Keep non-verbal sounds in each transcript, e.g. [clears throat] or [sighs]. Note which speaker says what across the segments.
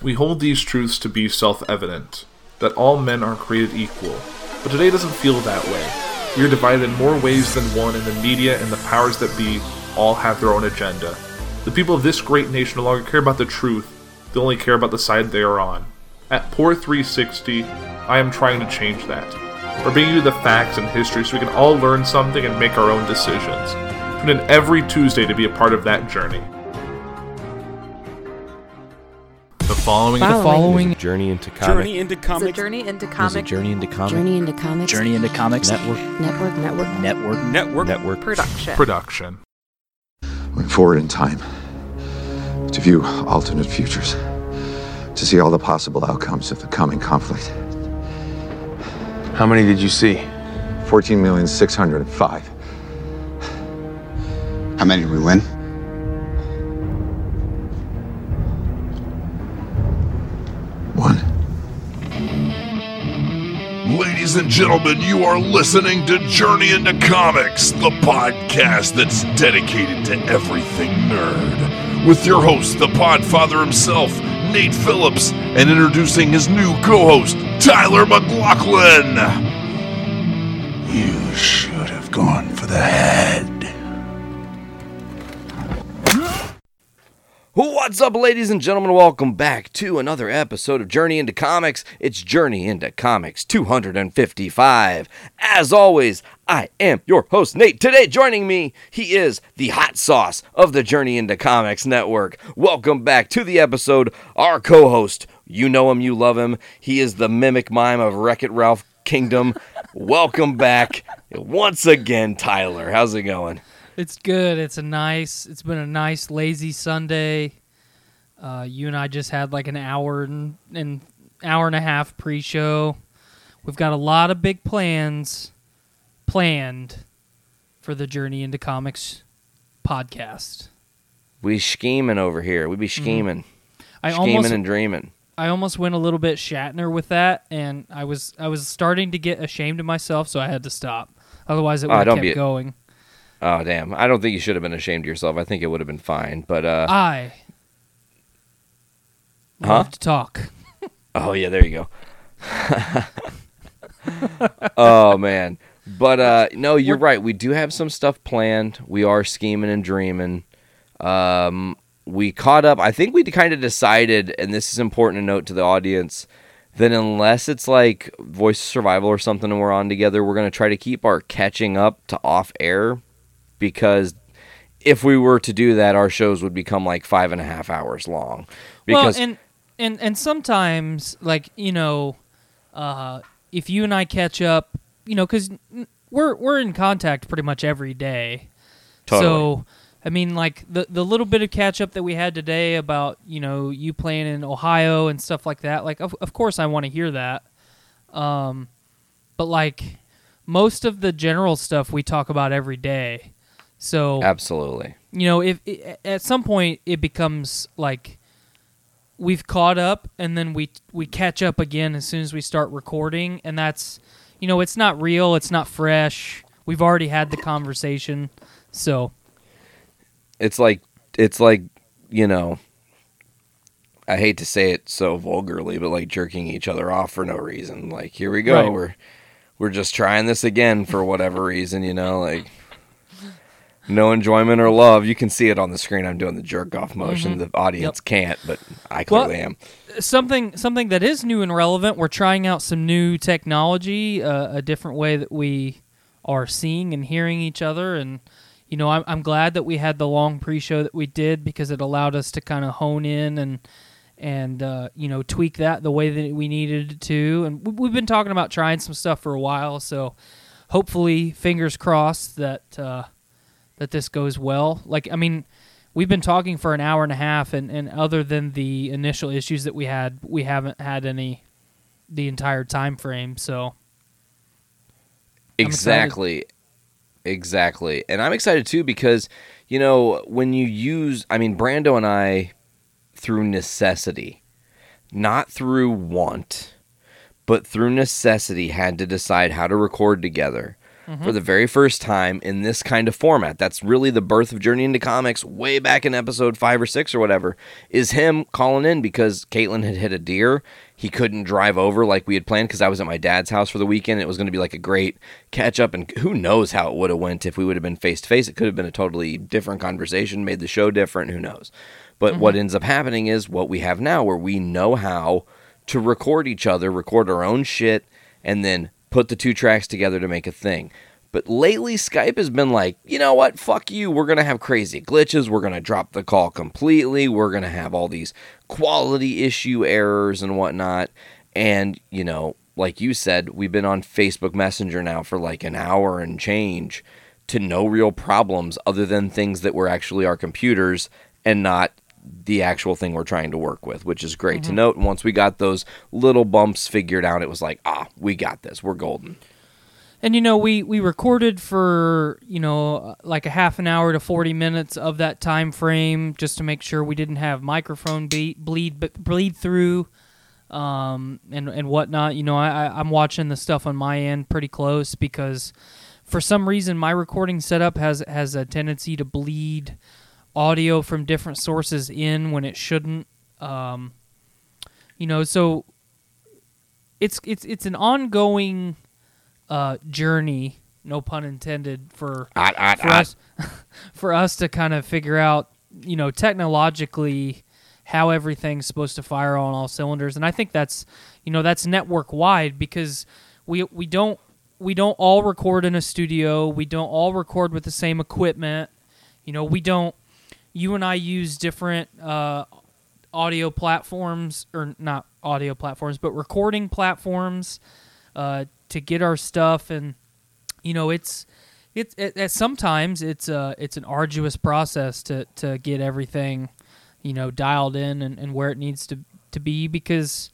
Speaker 1: We hold these truths to be self evident that all men are created equal, but today doesn't feel that way. We are divided in more ways than one, and the media and the powers that be all have their own agenda. The people of this great nation no longer care about the truth, they only care about the side they are on. At Poor 360, I am trying to change that. We're bringing you the facts and history so we can all learn something and make our own decisions. Tune in every Tuesday to be a part of that journey. The following,
Speaker 2: The following
Speaker 3: Journey into comic
Speaker 4: Journey into
Speaker 5: It's a
Speaker 4: comics
Speaker 5: journey into
Speaker 3: is a
Speaker 5: comic
Speaker 3: journey into comic
Speaker 6: Journey into Comics
Speaker 2: Journey into Comics
Speaker 3: network
Speaker 6: Network Network
Speaker 2: Network.
Speaker 4: network.
Speaker 3: network.
Speaker 5: production.
Speaker 1: production.
Speaker 7: went forward in time to view alternate futures, to see all the possible outcomes of the coming conflict.
Speaker 3: How many did you see?
Speaker 7: 14,605.
Speaker 8: How many did we win?
Speaker 7: One.
Speaker 9: Ladies and gentlemen, you are listening to Journey into Comics, the podcast that's dedicated to everything nerd. With your host, the Podfather himself, Nate Phillips, and introducing his new co host, Tyler McLaughlin.
Speaker 8: You should have gone for the head.
Speaker 3: What's up, ladies and gentlemen? Welcome back to another episode of Journey into Comics. It's Journey into Comics 255. As always, I am your host, Nate. Today, joining me, he is the hot sauce of the Journey into Comics network. Welcome back to the episode. Our co host, you know him, you love him. He is the mimic mime of Wreck It Ralph Kingdom. [laughs] Welcome back once again, Tyler. How's it going?
Speaker 2: It's good. It's a nice. It's been a nice lazy Sunday. Uh, you and I just had like an hour and an hour and a half pre-show. We've got a lot of big plans planned for the Journey into Comics podcast.
Speaker 3: We scheming over here. We be scheming.
Speaker 2: I
Speaker 3: scheming
Speaker 2: almost
Speaker 3: and dreaming.
Speaker 2: I almost went a little bit Shatner with that, and I was I was starting to get ashamed of myself, so I had to stop. Otherwise, it
Speaker 3: Oh,
Speaker 2: would have kept
Speaker 3: be-
Speaker 2: going.
Speaker 3: Oh damn! I don't think you should have been ashamed of yourself. I think it would have been fine. But uh,
Speaker 2: I
Speaker 3: Huh?
Speaker 2: love to talk. [laughs]
Speaker 3: oh yeah, there you go. [laughs] oh man, but uh, no, you're right. We do have some stuff planned. We are scheming and dreaming. Um, we caught up. I think we kind of decided, and this is important to note to the audience, that unless it's like Voice Survival or something, and we're on together, we're gonna try to keep our catching up to off air because if we were to do that, our shows would become like five and a half hours long. Because
Speaker 2: well, and and and sometimes, like you know, uh, if you and I catch up, you know, because we're we're in contact pretty much every day.
Speaker 3: Totally.
Speaker 2: So, I mean, like the the little bit of catch up that we had today about you know you playing in Ohio and stuff like that. Like, of of course, I want to hear that. Um, but like most of the general stuff we talk about every day. So
Speaker 3: absolutely.
Speaker 2: you know if at some point it becomes like we've caught up and then we we catch up again as soon as we start recording and that's you know it's not real it's not fresh we've already had the conversation so
Speaker 3: it's like it's like you know i hate to say it so vulgarly but like jerking each other off for no reason like here we go
Speaker 2: Right.
Speaker 3: we're we're just trying this again for whatever reason you know like no enjoyment or love. You can see it on the screen. I'm doing the jerk off motion. The audience can't but i
Speaker 2: Mm-hmm. Well-
Speaker 3: clearly am.
Speaker 2: something something that is new and relevant we're trying out some new technology uh, a different way that we are seeing and hearing each other. And you know I'm, I'm glad that we had the long pre-show that we did because it allowed us to kind of hone in and and uh, you know tweak that the way that we needed to. And we- we've been talking about trying some stuff for a while so hopefully fingers crossed that uh, that this goes well. Like i mean we've been talking for an hour and a half and, and other than the initial issues that we had we haven't had any the entire time frame so.
Speaker 3: Exactly. Exactly. And i'm excited too because you know when you use i mean brando and i through necessity not through want but through necessity had to decide how to record together Mm-hmm. for the very first time in this kind of format. That's really the birth of Journey into Comics way back in episode five or six or whatever, is him calling in because Caitlin had hit a deer. He couldn't drive over like we had planned because I was at my dad's house for the weekend. It was going to be like a great catch up, and who knows how it would have went if we would have been face to face. It could have been a totally different conversation, made the show different. Who knows? But what mm-hmm. ends up happening is what we have now, where we know how to record each other, record our own shit, and then put the two tracks together to make a thing. But lately, Skype has been like, you know what? Fuck you. We're going to have crazy glitches. We're going to drop the call completely. We're going to have all these quality issue errors and whatnot. And, you know, like you said, we've been on Facebook Messenger now for like an hour and change to no real problems other than things that were actually our computers and not the actual thing we're trying to work with, which is great to note. And once we got those little bumps figured out, it was like, ah, we got this. We're golden.
Speaker 2: And you know, we we recorded for you know like a half an hour to forty minutes of that time frame just to make sure we didn't have microphone beat, bleed bleed through, um, and and whatnot. You know, I I'm watching the stuff on my end pretty close because for some reason my recording setup has has a tendency to bleed audio from different sources in when it shouldn't. Um, you know, so it's it's it's an ongoing uh, journey, no pun intended, for for us [laughs] for us to kind of figure out, you know, technologically how everything's supposed to fire on all cylinders. And I think that's, you know, that's network wide because we we don't we don't all record in a studio. We don't all record with the same equipment. You know, we don't. You and I use different uh, audio platforms, or not audio platforms, but recording platforms uh, to get our stuff. And you know, it's it's it, it, sometimes it's uh it's an arduous process to to get everything you know dialed in and, and where it needs to to be because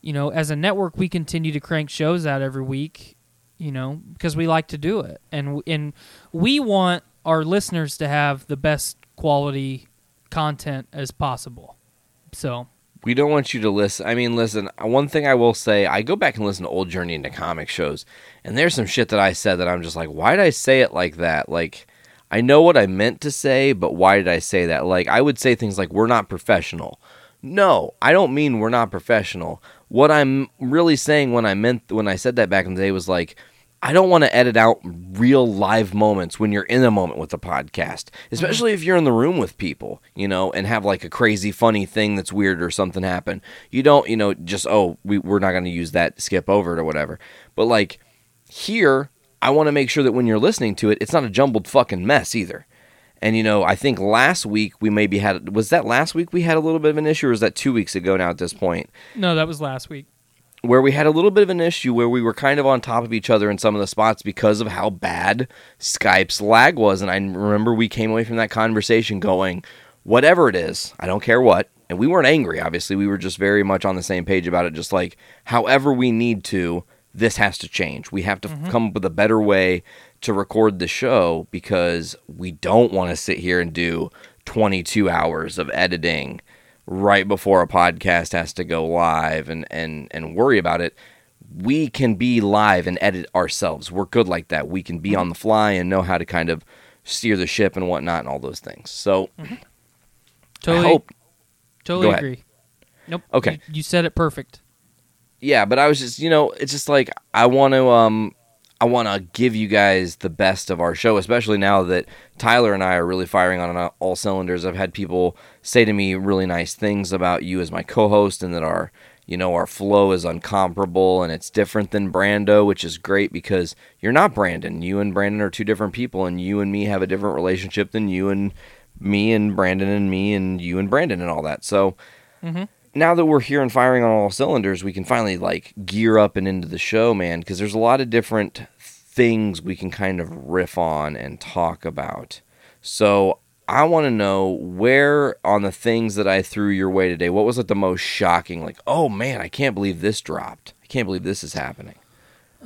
Speaker 2: you know as a network we continue to crank shows out every week you know because we like to do it and and we want our listeners to have the best quality content as possible so
Speaker 3: We don't want you to listen. I mean, listen, one thing I will say, I go back and listen to old Journey into comic shows, and there's some shit that I said that I'm just like, why did I say it like that? Like, I know what I meant to say, but why did I say that? Like, I would say things like, we're not professional. No, I don't mean we're not professional. What I'm really saying when I meant when I said that back in the day was like, I don't want to edit out real live moments when you're in a moment with a podcast, especially if you're in the room with people, you know, and have like a crazy funny thing that's weird or something happen. You don't, you know, just, oh, we, we're not going to use that, skip over it or whatever. But like here, I want to make sure that when you're listening to it, it's not a jumbled fucking mess either. And you know, I think last week we maybe had was that last week we had a little bit of an issue, or was that two weeks ago now at this point?
Speaker 2: no that was last week
Speaker 3: where we had a little bit of an issue where we were kind of on top of each other in some of the spots because of how bad Skype's lag was. And I remember we came away from that conversation going, whatever it is, I don't care what. And we weren't angry, obviously. We were just very much on the same page about it. Just like, however we need to, this has to change. We have to f- come up with a better way to record the show because we don't want to sit here and do 22 hours of editing right before a podcast has to go live and, and, and worry about it. We can be live and edit ourselves. We're good like that. We can be on the fly and know how to kind of steer the ship and whatnot and all those things. So
Speaker 2: totally
Speaker 3: I hope
Speaker 2: totally agree nope
Speaker 3: Okay.
Speaker 2: you, you said it perfect
Speaker 3: yeah, but I was just, you know, it's just like I want to um I want to give you guys the best of our show, especially now that Tyler and I are really firing on all cylinders. I've had people say to me really nice things about you as my co-host and that our, you know, our flow is uncomparable and it's different than Brando, which is great because you're not Brandon. You and Brandon are two different people and you and me have a different relationship than you and me and Brandon and me and you and Brandon and all that. So, mm-hmm. Now that we're here and firing on all cylinders, we can finally like gear up and into the show, man, because there's a lot of different things we can kind of riff on and talk about. So I want to know where on the things that I threw your way today, what was it the most shocking? Like, oh man, I can't believe this dropped. I can't believe this is happening.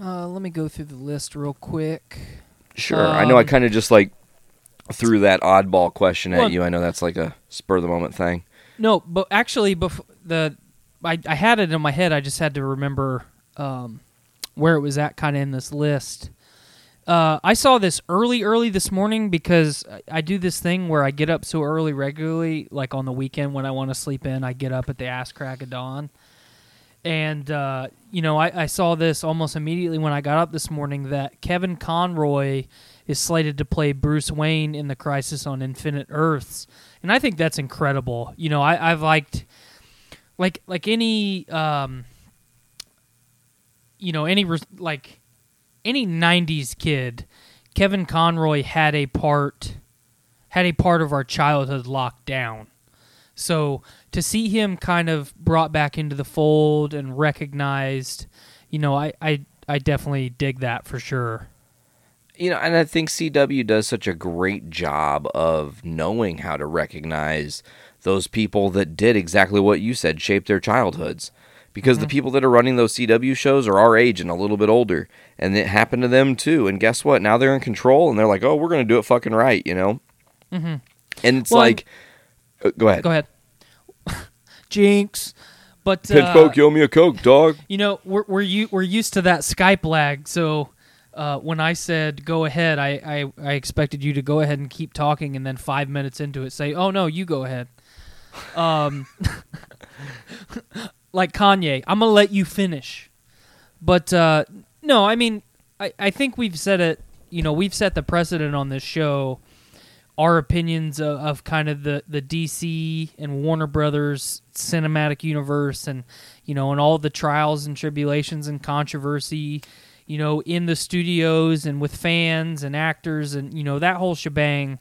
Speaker 2: uh, let me go through the list real quick
Speaker 3: Sure. I know I
Speaker 2: Um,
Speaker 3: kind of just like threw that oddball question at
Speaker 2: Well-
Speaker 3: you. I know that's like a spur of the moment thing.
Speaker 2: No, but actually, before the I, I had it in my head. I just had to remember um, where it was at, kind of in this list. Uh, I saw this early, early this morning because I- I do this thing where I get up so early regularly, like on the weekend when I want to sleep in. I get up at the ass crack of dawn, and uh, you know I, I saw this almost immediately when I got up this morning that Kevin Conroy is slated to play Bruce Wayne in the Crisis on Infinite Earths, and I think that's incredible. You know, I, I've liked like like any um, you know any like any 90s kid kevin conroy had a part had a part of our childhood locked down so to see him kind of brought back into the fold and recognized you know i i, I definitely dig that for sure
Speaker 3: You know, and I think CW does such a great job of knowing how to recognize those people that did exactly what you said, shape their childhoods. Because the people that are running those CW shows are our age and a little bit older, and it happened to them too. And guess what? Now they're in control, and they're like, "Oh, we're going to do it fucking right," you know. Mm-hmm. And it's
Speaker 2: Well,
Speaker 3: like, uh, go ahead.
Speaker 2: go ahead [laughs] jinx but uh,
Speaker 3: Coke, you owe me a Coke, dog.
Speaker 2: You know, we're we're u- we're used to that Skype lag. So uh, when I said go ahead, I, I I expected you to go ahead and keep talking, and then five minutes into it, say, "Oh no, you go ahead." Um, [laughs] like Kanye, I'm gonna let you finish. But uh, no, I mean, I I think we've said it. You know, we've set the precedent on this show. Our opinions of, of kind of the, the DC and Warner Brothers cinematic universe, and you know, and all the trials and tribulations and controversy, you know, in the studios and with fans and actors, and you know that whole shebang.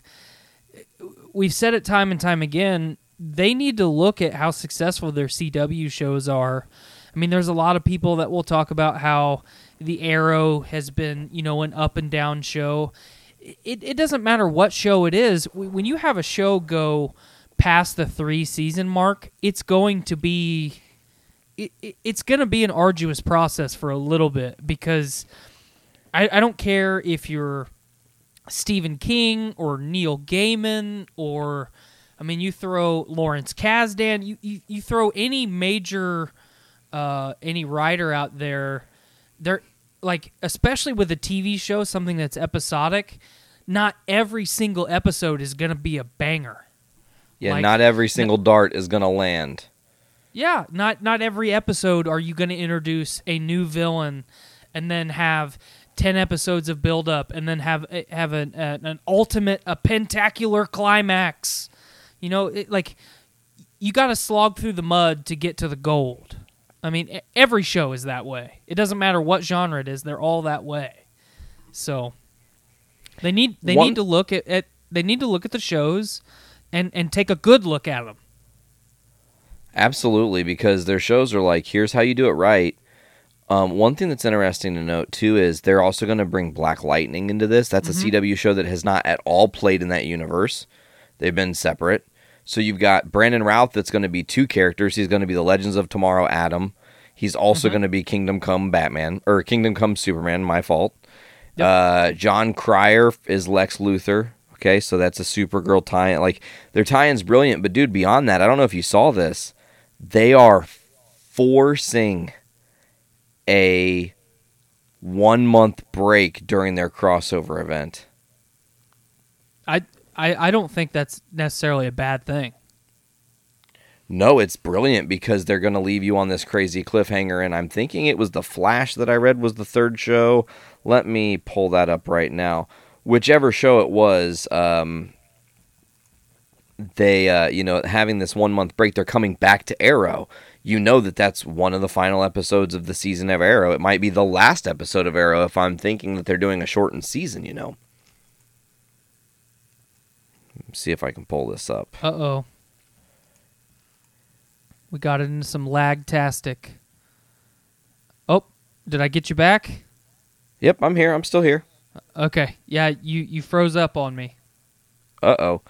Speaker 2: We've said it time and time again. They need to look at how successful their CW shows are. I mean, there's a lot of people that will talk about how the Arrow has been, you know, an up and down show. It, it doesn't matter what show it is. When you have a show go past the three season mark, it's going to be it, it, it's going to be an arduous process for a little bit because I, I don't care if you're Stephen King or Neil Gaiman or I mean you throw Lawrence Kasdan you, you, you throw any major uh, any writer out there they're like especially with a TV show something that's episodic not every single episode is going to be a banger
Speaker 3: Yeah,
Speaker 2: Like-
Speaker 3: not every single dart is gonna land.
Speaker 2: Yeah, not not every episode are you going to introduce a new villain and then have 10 episodes of build up and then have eh, have an an, an ultimate a pentacular climax. You know, it, like you got to slog through the mud to get to the gold. I mean, every show is that way. It doesn't matter what genre it is; they're all that way. So they need they
Speaker 3: One-
Speaker 2: need to look at, at they need to look at the shows and and take a good look at them.
Speaker 3: Absolutely, because their shows are like, here's how you do it right. Um, one thing that's interesting to note too is they're also going to bring Black Lightning into this. That's a CW show that has not at all played in that universe. They've been separate. So you've got Brandon Routh that's going to be two characters. He's going to be the Legends of Tomorrow Atom. He's also going to be Kingdom Come Batman or Kingdom Come Superman. My fault. Uh, Jon Cryer is Lex Luthor. Okay, so that's a Supergirl tie-in. Like their tie-in's brilliant, but dude, beyond that, I don't know if you saw this. They are forcing a one month break during their crossover event.
Speaker 2: I, I I don't think that's necessarily a bad thing.
Speaker 3: No, it's brilliant because they're going to leave you on this crazy cliffhanger. And I'm thinking it was The Flash that I read was the third show. Let me pull that up right now. Whichever show it was, um, they, uh, you know, having this one month break, they're coming back to Arrow. You know that that's one of the final episodes of the season of Arrow. It might be the last episode of Arrow if I'm thinking that they're doing a shortened season, you know. See if I can pull this up.
Speaker 2: Uh oh. We got into some lag-tastic. Oh, did I get you back?
Speaker 3: Yep, I'm here. I'm still here.
Speaker 2: Okay. Yeah, you you froze up on me.
Speaker 3: Uh oh.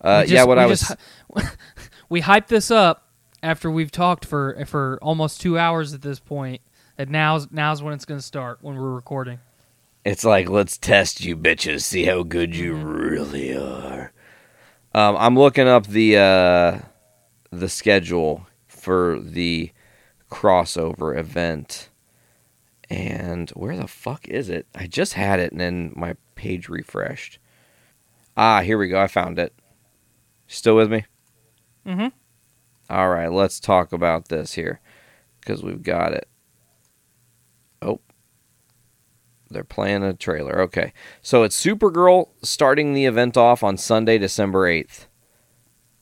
Speaker 3: Uh,
Speaker 2: We
Speaker 3: yeah, what I was.
Speaker 2: just- [laughs] we hyped this up after we've talked for for almost two hours at this point. point, and now's now's when it's going to start when we're recording.
Speaker 3: It's like let's test you bitches, see how good you really are. Um, I'm looking up the uh, the schedule for the crossover event, And where the fuck is it? I just had it and then my page refreshed. Ah, here we go. I found it. Still with me?
Speaker 2: Mm-hmm.
Speaker 3: All right, let's talk about this here because we've got it. Oh, they're playing a trailer. Okay, so it's Supergirl starting the event off on Sunday, December 8th.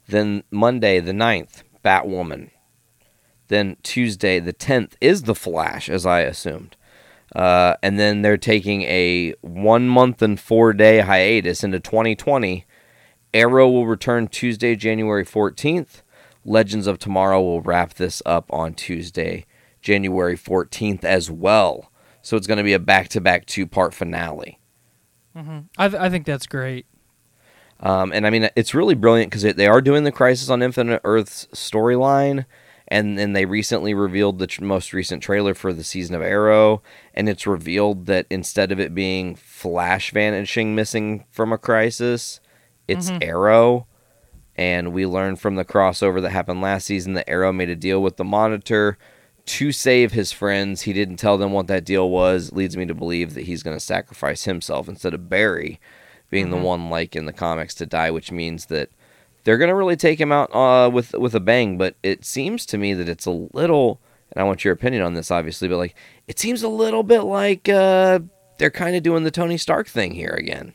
Speaker 3: Then Monday, the 9th, Batwoman. Then Tuesday, the 10th, is The Flash, as I assumed. Uh, and then they're taking a one month and four day hiatus into 2020. Arrow will return Tuesday, January 14th. Legends of Tomorrow will wrap this up on Tuesday, January 14th as well. So it's going to be a back to back two part finale.
Speaker 2: I, th- I think that's great.
Speaker 3: Um, and I mean, it's really brilliant because they are doing the Crisis on Infinite Earths storyline. And then they recently revealed the tr- most recent trailer for the season of Arrow. And it's revealed that instead of it being Flash vanishing missing from a crisis, it's Arrow. And we learned from the crossover that happened last season that Arrow made a deal with the Monitor to save his friends. He didn't tell them what that deal was. Leads me to believe that he's going to sacrifice himself instead of Barry being the one like in the comics to die, which means that they're going to really take him out uh, with with a bang. But it seems to me that it's a little, and I want your opinion on this, obviously, but like it seems a little bit like uh, they're kind of doing the Tony Stark thing here again.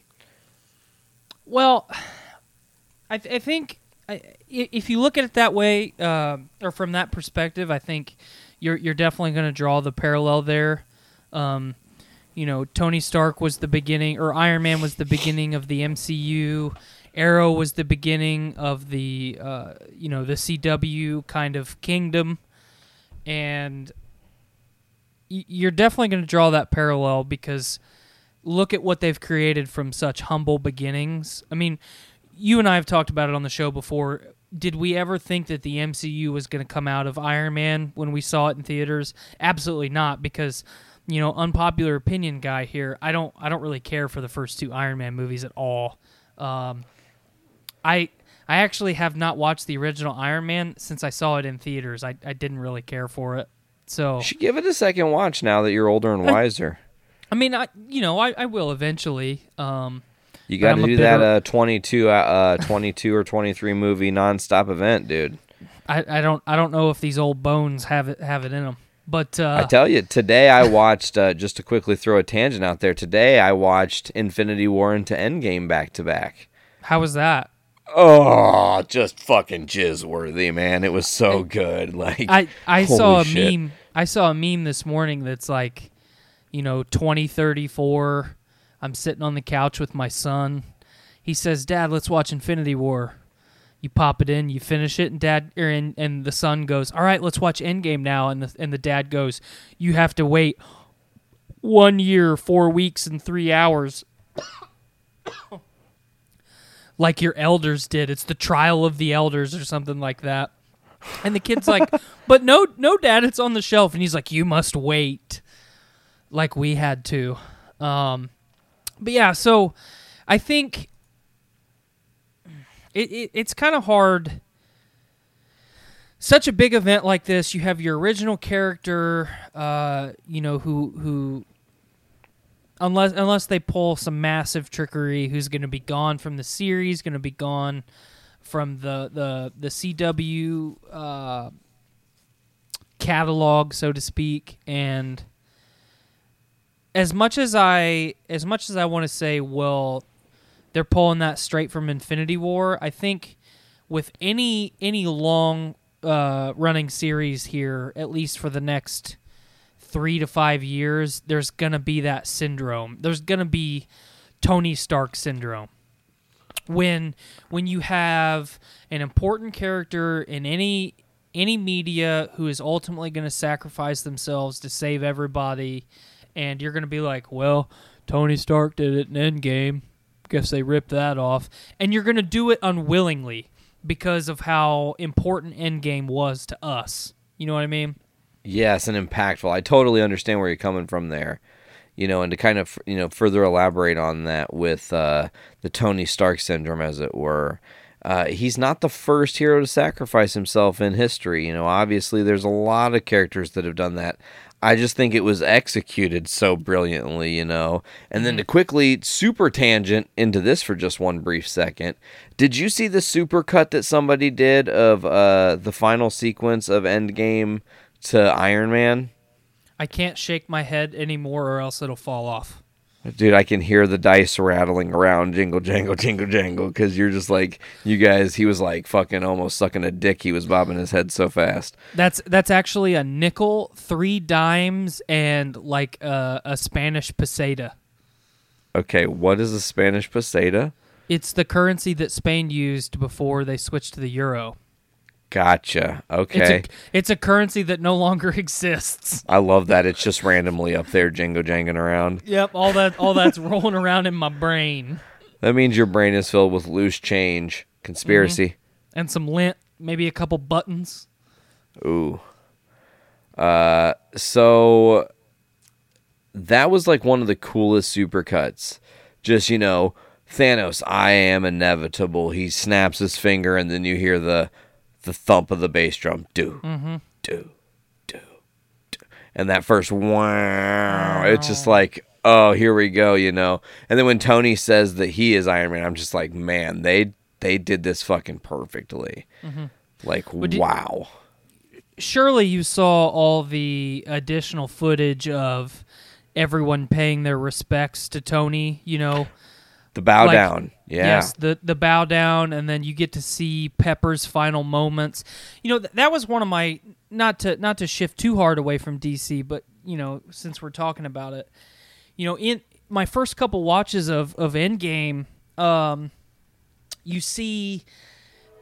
Speaker 2: Well, I, th- I think I, if you look at it that way, uh, or from that perspective, I think you're you're definitely going to draw the parallel there. Um, you know, Tony Stark was the beginning, or Iron Man was the beginning of the MCU. Arrow was the beginning of the, uh, you know, the CW kind of kingdom, and y- you're definitely going to draw that parallel because look at what they've created from such humble beginnings. I mean, you and I have talked about it on the show before. Did we ever think that the MCU was going to come out of Iron Man when we saw it in theaters? Absolutely not because you know, unpopular opinion guy here. I don't I don't really care for the first two Iron Man movies at all. Um, I I actually have not watched the original Iron Man since I saw it in theaters. I, I didn't really care for it. So
Speaker 3: You should give it a second watch now that you're older and [laughs] wiser.
Speaker 2: I mean, I you know I, I will eventually. Um,
Speaker 3: You got to do that uh, 22, uh, uh, 22 or 23 movie nonstop event, dude.
Speaker 2: I, I don't I don't know if these old bones have it have it in them. But uh,
Speaker 3: I tell you, today I watched, uh, just to quickly throw a tangent out there, today I watched Infinity War into Endgame back to back.
Speaker 2: how was that?
Speaker 3: Oh, just fucking jizz worthy, man. It was so good. [laughs] Like
Speaker 2: I I saw a
Speaker 3: shit.
Speaker 2: meme. I saw a meme this morning that's like, you know, twenty thirty four. I'm sitting on the couch with my son. He says, "Dad, let's watch Infinity War." You pop it in, you finish it, and dad or and, and the son goes, "All right, let's watch Endgame now." And the and the dad goes, "You have to wait one year, four weeks, and three hours." [coughs] like your elders did. It's the trial of the elders or something like that. And the kid's like, [laughs] "But no, no, dad, it's on the shelf." And he's like, "You must wait." Like we had to. Um, but yeah, so I think it, it it's kind of hard. Such a big event like this, you have your original character, uh, you know, who who unless unless they pull some massive trickery, who's going to be gone from the series, going to be gone from the the the CW uh, catalog, so to speak, and as much as I as much as I want to say, well, they're pulling that straight from Infinity War. I think with any any long uh, running series here, at least for the next three to five years, there's gonna be that syndrome. There's gonna be Tony Stark syndrome when when you have an important character in any any media who is ultimately going to sacrifice themselves to save everybody and you're going to be like well tony stark did it in endgame guess they ripped that off and you're going to do it unwillingly because of how important endgame was to us you know what i mean
Speaker 3: Yes, and impactful. I totally understand where you're coming from there. You know, and to kind of you know further elaborate on that with uh, the Tony Stark syndrome, as it were. uh, he's not the first hero to sacrifice himself in history. You know, obviously, there's a lot of characters that have done that. I just think it was executed so brilliantly, you know. And then to quickly super tangent into this for just one brief second. Did you see the super cut that somebody did of uh, the final sequence of Endgame to Iron Man?
Speaker 2: I can't shake my head anymore, or else it'll fall off.
Speaker 3: Dude, I can hear the dice rattling around, jingle, jangle, jingle, jangle, because you're just like, you guys, he was like fucking almost sucking a dick. He was bobbing his head so fast.
Speaker 2: That's that's actually a nickel, three dimes, and like a, a Spanish peseta.
Speaker 3: Okay, what is a Spanish peseta?
Speaker 2: It's the currency that Spain used before they switched to the euro.
Speaker 3: Gotcha.
Speaker 2: It's
Speaker 3: Okay.
Speaker 2: a it's a currency that no longer [laughs] exists.
Speaker 3: I love that. It's just randomly up there, jingo janging around.
Speaker 2: Yep, all that all that's rolling around in my brain,
Speaker 3: That means your brain is filled with loose change. Conspiracy.
Speaker 2: and some lint, maybe a couple buttons.
Speaker 3: Ooh. Uh, so that was like one of the coolest supercuts. Just you know, Thanos, I am inevitable. He snaps his finger, and then you hear the the thump of the bass drum. Do, mm-hmm. do, do, do, and that first wow. It's just like. Oh, here we go, you know. And then when Tony says that he is Iron Man, I'm just like, man, they they did this fucking perfectly. Like,
Speaker 2: did-
Speaker 3: wow.
Speaker 2: Surely you saw all the additional footage of everyone paying their respects to Tony. You know,
Speaker 3: The bow
Speaker 2: Like,
Speaker 3: down. Yeah.
Speaker 2: Yes, the the bow down, and then you get to see Pepper's final moments. You know, th- that was one of my not to not to shift too hard away from DC, but you know, since we're talking about it, you know, in my first couple watches of of Endgame, um, you see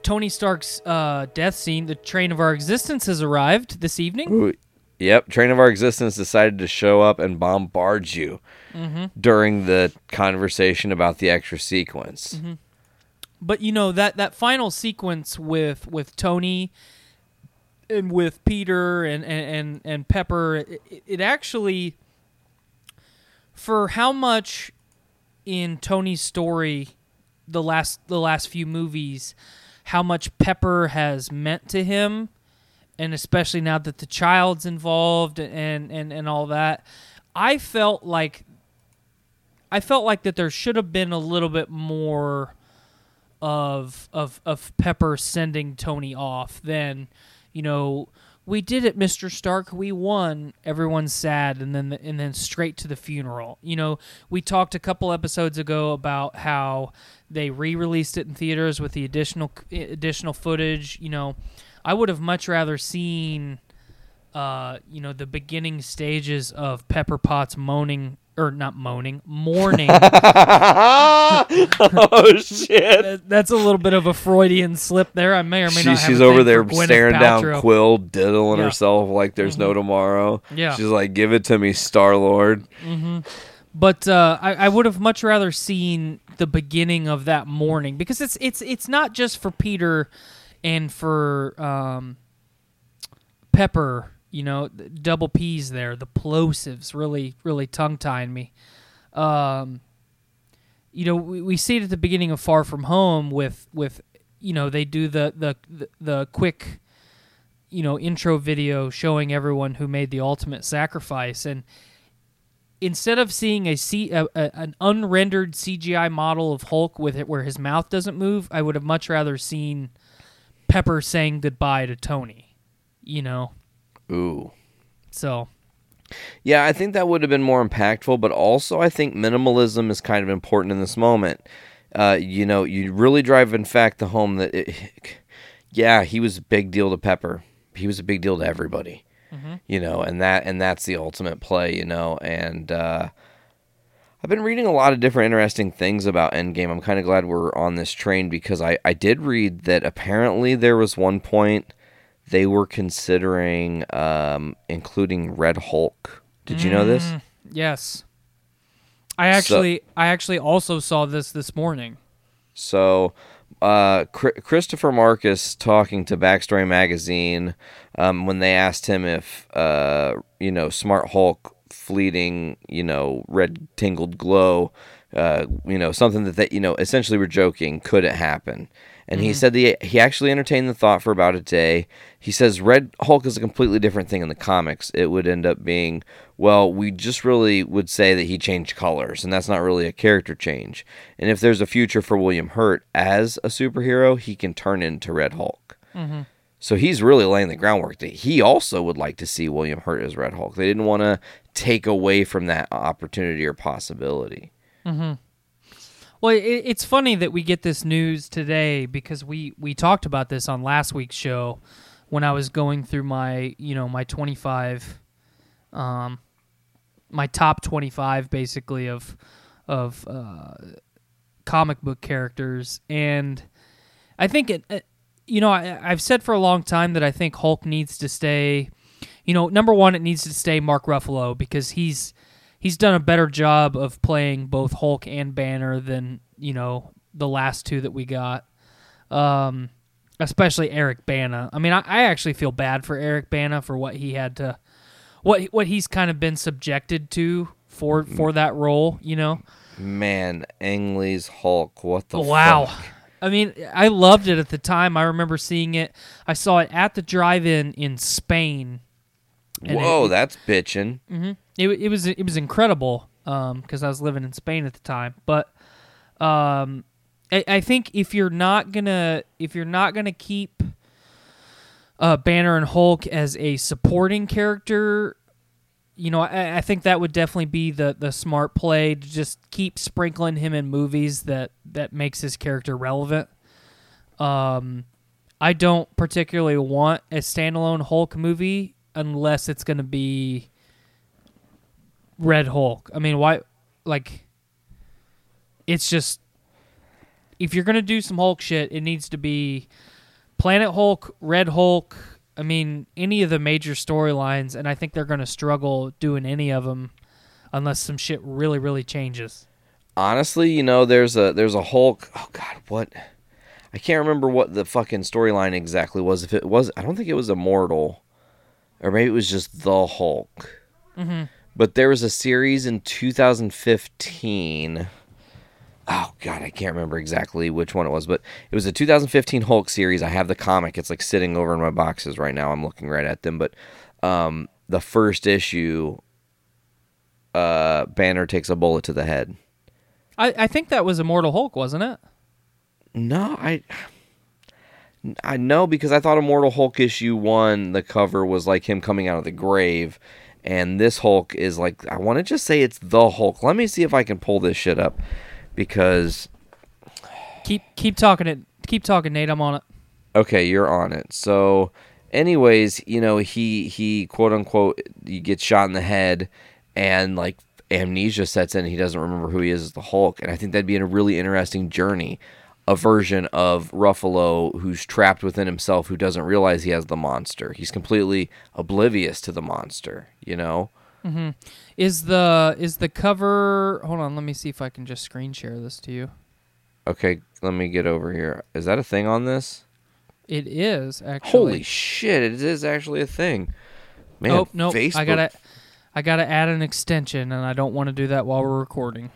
Speaker 2: Tony Stark's uh, death scene. The train of our existence has arrived this evening.
Speaker 3: Ooh, Yep. Train of Our Existence decided to show up and bombard you Mm-hmm. during the conversation about the extra sequence. Mm-hmm.
Speaker 2: but you know that that final sequence with with Tony and with Peter and and and, and Pepper it, it actually for how much in Tony's story the last the last few movies how much Pepper has meant to him and especially now that the child's involved and and and all that I felt like I felt like that there should have been a little bit more of of of Pepper sending Tony off than you know we did it Mr. Stark. We won. Everyone's sad. And then and then straight to the funeral. You know we talked a couple episodes ago about how they re-released it in theaters with the additional additional footage. You know I would have much rather seen uh, you know, the beginning stages of Pepper Potts moaning or not moaning, mourning. [laughs]
Speaker 3: oh shit!
Speaker 2: That- That's a little bit of a Freudian slip there. I may or may
Speaker 3: She,
Speaker 2: not.
Speaker 3: She's over there staring down Quill, diddling
Speaker 2: Yeah.
Speaker 3: herself like there's no tomorrow.
Speaker 2: Yeah.
Speaker 3: She's like, "Give it to me, Star Lord."
Speaker 2: But uh, I, I would have much rather seen the beginning of that morning because it's it's it's not just for Peter and for um, Pepper. You know, the double P's there. The plosives really really tongue tying me. Um, you know, we, we see it at the beginning of Far From Home with with you know they do the the the, the quick you know intro video showing everyone who made the ultimate sacrifice and instead of seeing a, C, a, a an unrendered CGI model of Hulk with it where his mouth doesn't move, I would have much rather seen Pepper saying goodbye to Tony. You know,
Speaker 3: Ooh.
Speaker 2: so
Speaker 3: Yeah, I think that would have been more impactful, but also I think minimalism is kind of important in this moment. Uh, you know, you really drive, in fact, the home that, it, [laughs] yeah, he was a big deal to Pepper. He was a big deal to everybody. You know, and that and that's the ultimate play. You know, and uh, I've been reading a lot of different interesting things about Endgame. I'm kind of glad we're on this train because I I did read that apparently there was one point they were considering um, including Red Hulk. Did you know this?
Speaker 2: yes, I actually I actually also saw this this morning.
Speaker 3: So, uh, Chr- Christopher Markus talking to Backstory Magazine um, when they asked him if, uh, you know, Smart Hulk fleeting, you know, red tingled glow, uh, you know, something that, that, you know, essentially we're joking, could it happen? And he mm-hmm. said the he actually entertained the thought for about a day. He says Red Hulk is a completely different thing in the comics. It would end up being well, we just really would say that he changed colors, and that's not really a character change. And if there's a future for William Hurt as a superhero, he can turn into Red Hulk. Mm-hmm. So he's really laying the groundwork that he also would like to see William Hurt as Red Hulk. They didn't want to take away from that opportunity or possibility. Mm-hmm.
Speaker 2: Well, it, it's funny that we get this news today because we we talked about this on last week's show when I was going through my you know my twenty five, um, my top twenty five basically of of uh, comic book characters, and I think it. it you know, I, I've said for a long time that I think Hulk needs to stay. You know, number one, it needs to stay Mark Ruffalo because he's he's done a better job of playing both Hulk and Banner than you know the last two that we got. Um, especially Eric Bana. I mean, I, I actually feel bad for Eric Bana for what he had to, what what he's kind of been subjected to for for that role. You know.
Speaker 3: Man, Ang Lee's Hulk. What the
Speaker 2: wow.
Speaker 3: fuck?
Speaker 2: I mean, I loved it at the time. I remember seeing it. I saw it at the drive-in in Spain.
Speaker 3: Whoa,
Speaker 2: it-
Speaker 3: that's bitching.
Speaker 2: It, it was it was incredible because I was living in Spain at the time. But um, I, I think if you're not gonna if you're not gonna keep uh, Banner and Hulk as a supporting character, you know, I, I think that would definitely be the the smart play to just keep sprinkling him in movies that that makes his character relevant. Um, I don't particularly want a standalone Hulk movie unless it's going to be Red Hulk. I mean, why? Like, it's just if you're going to do some Hulk shit, it needs to be Planet Hulk, Red Hulk. I mean, any of the major storylines, and I think they're going to struggle doing any of them unless some shit really, really changes.
Speaker 3: Honestly, you know, there's a there's a Hulk. Oh God, what? I can't remember what the fucking storyline exactly was. If it was, I don't think it was Immortal, or maybe it was just the Hulk. Mm-hmm. But there was a series in 2015. Oh God, I can't remember exactly which one it was, but it was a 2015 Hulk series. I have the comic; it's like sitting over in my boxes right now. I'm looking right at them, but um, the first issue, uh, Banner takes a bullet to the head.
Speaker 2: I, I think that was Immortal Hulk, wasn't it?
Speaker 3: No, I I know because I thought Immortal Hulk issue 1 the cover was like him coming out of the grave and this Hulk is like I want to just say it's the Hulk. Let me see if I can pull this shit up because
Speaker 2: Keep keep talking it. Keep talking, Nate. I'm on it.
Speaker 3: okay, you're on it. So anyways, you know, he he quote unquote he gets shot in the head and like amnesia sets in he doesn't remember who he is as the Hulk and I think that'd be a really interesting journey a version of Ruffalo who's trapped within himself who doesn't realize he has the monster. He's completely oblivious to the monster, you know? Mm-hmm.
Speaker 2: Is the is the cover? Hold on. Let me see if I can just screen share this to you.
Speaker 3: Okay, let me get over here. Is that a thing on this?
Speaker 2: It is actually.
Speaker 3: Holy shit, it is actually a thing. Man,
Speaker 2: oh no!
Speaker 3: Facebook.
Speaker 2: I gotta I gotta add an extension, and I don't want to do that while we're recording.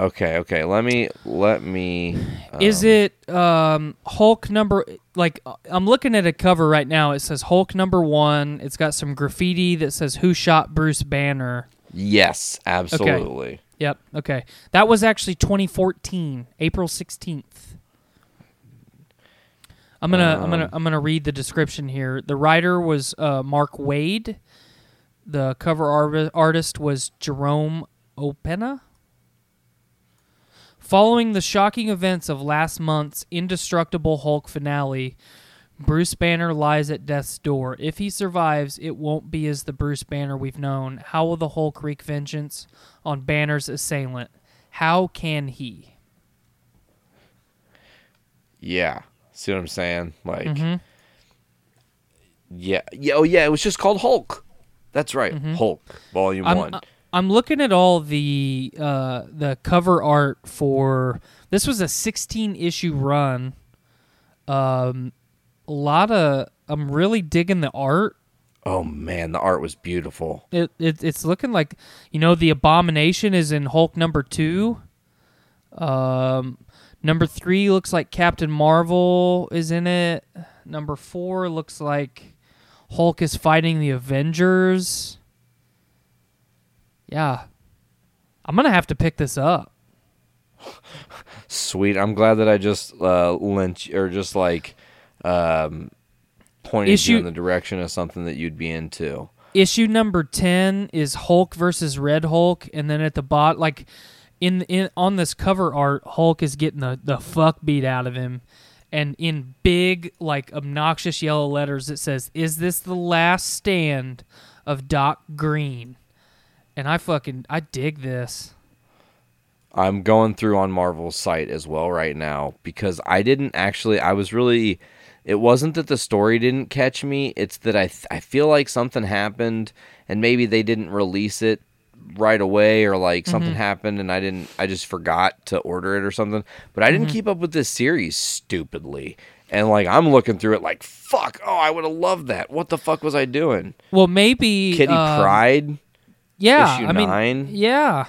Speaker 3: Okay, okay. Let me let me
Speaker 2: Is it um, Hulk number? Like uh, I'm looking at a cover right now. It says Hulk number one. It's got some graffiti that says "Who shot Bruce Banner."
Speaker 3: Yes, absolutely. Okay.
Speaker 2: Yep. Okay. That was actually 2014, April 16th. I'm gonna I'm gonna I'm gonna read the description here. The writer was uh, Mark Waid. The cover ar- artist was Jerome Opena. Following the shocking events of last month's Indestructible Hulk finale, Bruce Banner lies at death's door. If he survives, it won't be as the Bruce Banner we've known. How will the Hulk wreak vengeance on Banner's assailant? How can he?
Speaker 3: Yeah. See what I'm saying? Like
Speaker 2: Mm-hmm.
Speaker 3: Yeah. Yeah, oh yeah, it was just called Hulk. That's right. Hulk, volume
Speaker 2: Mm-hmm. I'm,
Speaker 3: 1.
Speaker 2: uh, I'm looking at all the uh, the cover art for this was a 16 issue run. Um, a lot of I'm really digging the art.
Speaker 3: oh man, the art was beautiful.
Speaker 2: It, it it's looking like you know the abomination is in Hulk number two. Um, Number three looks like Captain Marvel is in it. Number four looks like Hulk is fighting the Avengers. Yeah. I'm going to have to pick this up.
Speaker 3: Sweet. I'm glad that I just uh, lent or just like um, pointed
Speaker 2: Issue-
Speaker 3: you in the direction of something that you'd be into.
Speaker 2: issue number 10 is Hulk versus Red Hulk and then at the bot like in in on this cover art Hulk is getting the the fuck beat out of him and in big like obnoxious yellow letters it says is this the last stand of Doc Green and I fucking I dig this
Speaker 3: I'm going through on Marvel's site as well right now because I didn't actually. I was really. It wasn't that the story didn't catch me. It's that I th- I feel like something happened and maybe they didn't release it right away or like something happened and I didn't. I just forgot to order it or something. But I didn't keep up with this series stupidly. And like I'm looking through it like fuck. Oh, I would have loved that. What the fuck was I doing?
Speaker 2: well maybe
Speaker 3: Kitty
Speaker 2: um,
Speaker 3: Pride.
Speaker 2: Yeah
Speaker 3: issue
Speaker 2: I mean yeah.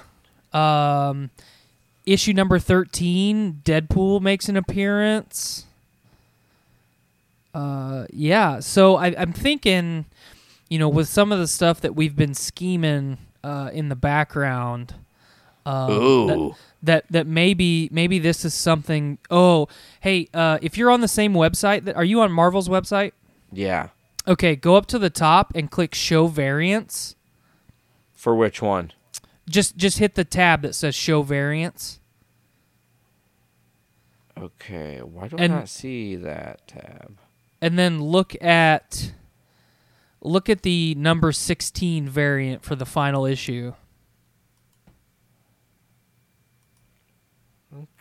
Speaker 2: Um issue number 13 Deadpool makes an appearance. Uh yeah so I, i'm thinking you know with some of the stuff that we've been scheming uh in the background um, that, that that maybe maybe this is something oh hey uh if you're on the same website that are you on marvel's website?
Speaker 3: Yeah.
Speaker 2: okay go up to the top and click show variants
Speaker 3: For which one?
Speaker 2: just just hit the tab that says show variants
Speaker 3: Okay. Why do
Speaker 2: And-
Speaker 3: I not see that tab?
Speaker 2: and then look at look at the number 16 variant for the final issue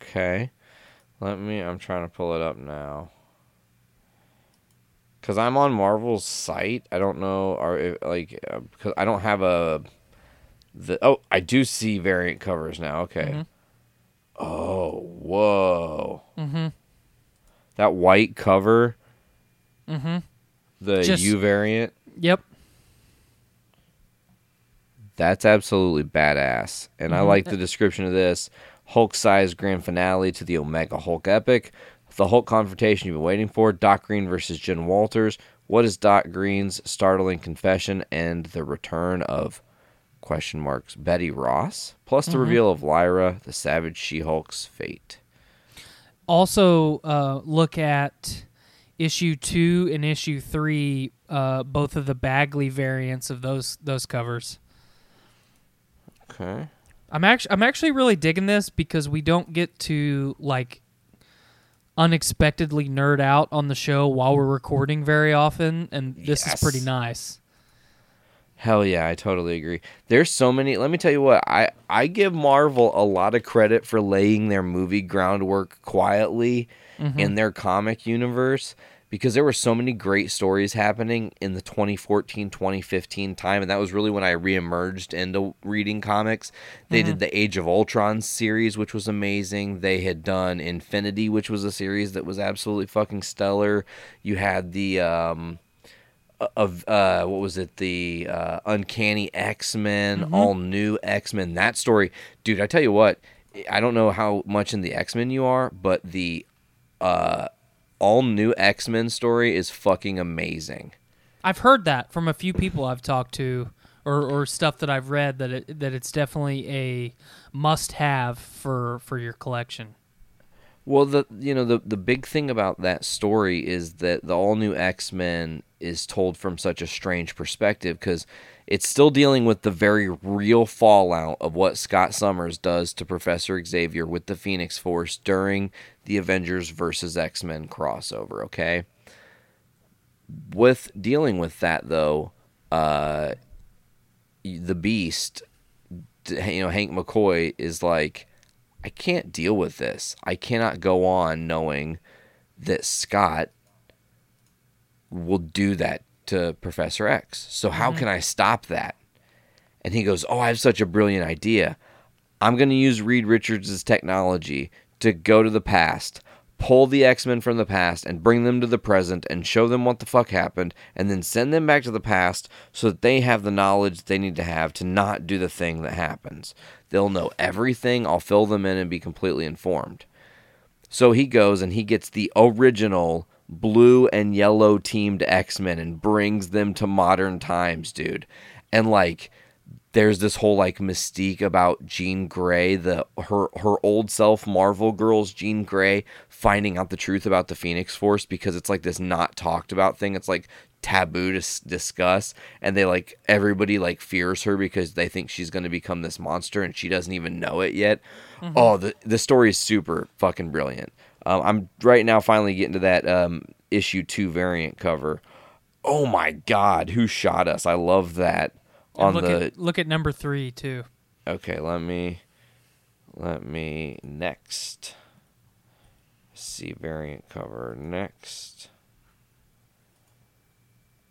Speaker 3: Okay. Let me. I'm trying to pull it up now. Cause I'm on Marvel's site. I don't know, or if, like, uh, because I don't have a. The oh, I do see variant covers now. Okay. Oh, whoa. Mm-hmm. That white cover. Mm-hmm. The
Speaker 2: Just-
Speaker 3: U variant.
Speaker 2: yep
Speaker 3: That's absolutely badass. And I like the description of this Hulk sized grand finale to the Omega Hulk epic. The Hulk confrontation you've been waiting for Doc Green versus Jen Walters. What is Doc Green's startling confession and the return of question marks Betty Ross? Plus the reveal of Lyra, the savage She Hulk's fate.
Speaker 2: also uh, look at issue 2 and issue 3 uh, both of the bagley variants of those those covers
Speaker 3: Okay.
Speaker 2: i'm actually i'm actually really digging this because we don't get to like unexpectedly nerd out on the show while we're recording very often and this is pretty nice
Speaker 3: Hell yeah, I totally agree. There's so many. Let me tell you what. I I give Marvel a lot of credit for laying their movie groundwork quietly in their comic universe because there were so many great stories happening in the 2014-2015 time and that was really when I reemerged into reading comics. They did the Age of Ultron series which was amazing. They had done Infinity which was a series that was absolutely fucking stellar. You had the um of uh what was it? The uh uncanny x-men all new x-men that story. Dude i tell you what i don't know how much in the x-men you are but the uh all new x-men story is fucking amazing.
Speaker 2: I've heard that from a few people I've talked to, or, or stuff that I've read that it, that it's definitely a must-have for for your collection.
Speaker 3: Well the you know the the big thing about that story is that the all new x-men is told from such a strange perspective because it's still dealing with the very real fallout of what Scott Summers does to Professor Xavier with the Phoenix Force during the Avengers versus X Men crossover, okay? With dealing with that, though, uh, the Beast, you know, Hank McCoy is like, I can't deal with this. I cannot go on knowing that Scott will do that to Professor X. So how mm-hmm. can I stop that? And he goes, "Oh, I have such a brilliant idea. I'm going to use Reed Richards' technology to go to the past, pull the X-Men from the past and bring them to the present and show them what the fuck happened and then send them back to the past so that they have the knowledge they need to have to not do the thing that happens. They'll know everything. I'll fill them in and be completely informed." So he goes and he gets the original blue and yellow teamed X-Men and brings them to modern times, dude. And like there's this whole like mystique about Jean Grey, the her her old self Marvel girls, Jean Grey, finding out the truth about the Phoenix Force because it's like this not talked about thing. It's like taboo to s- discuss, and they like everybody like fears her because they think she's going to become this monster and she doesn't even know it yet. Oh, the the story is super fucking brilliant. Um, I'm right now finally getting to that um, issue two variant cover. Oh my god, who shot us? I love that on
Speaker 2: look
Speaker 3: the
Speaker 2: at look at number three too.
Speaker 3: Okay, let me let me next see variant cover next.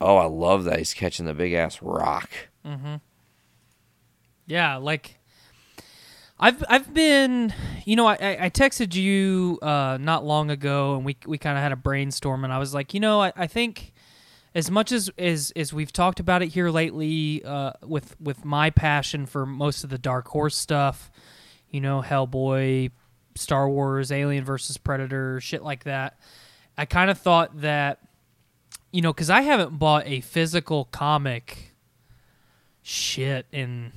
Speaker 3: Oh, I love that he's catching the big ass rock. Mm-hmm.
Speaker 2: Yeah, like I've I've been, you know, I I texted you uh, not long ago, and we we kind of had a brainstorm, and I was like, you know, I, I think as much as as as we've talked about it here lately, uh, with with my passion for most of the Dark Horse stuff, you know, Hellboy, Star Wars, Alien versus Predator, shit like that. I kind of thought that, you know, because I haven't bought a physical comic shit in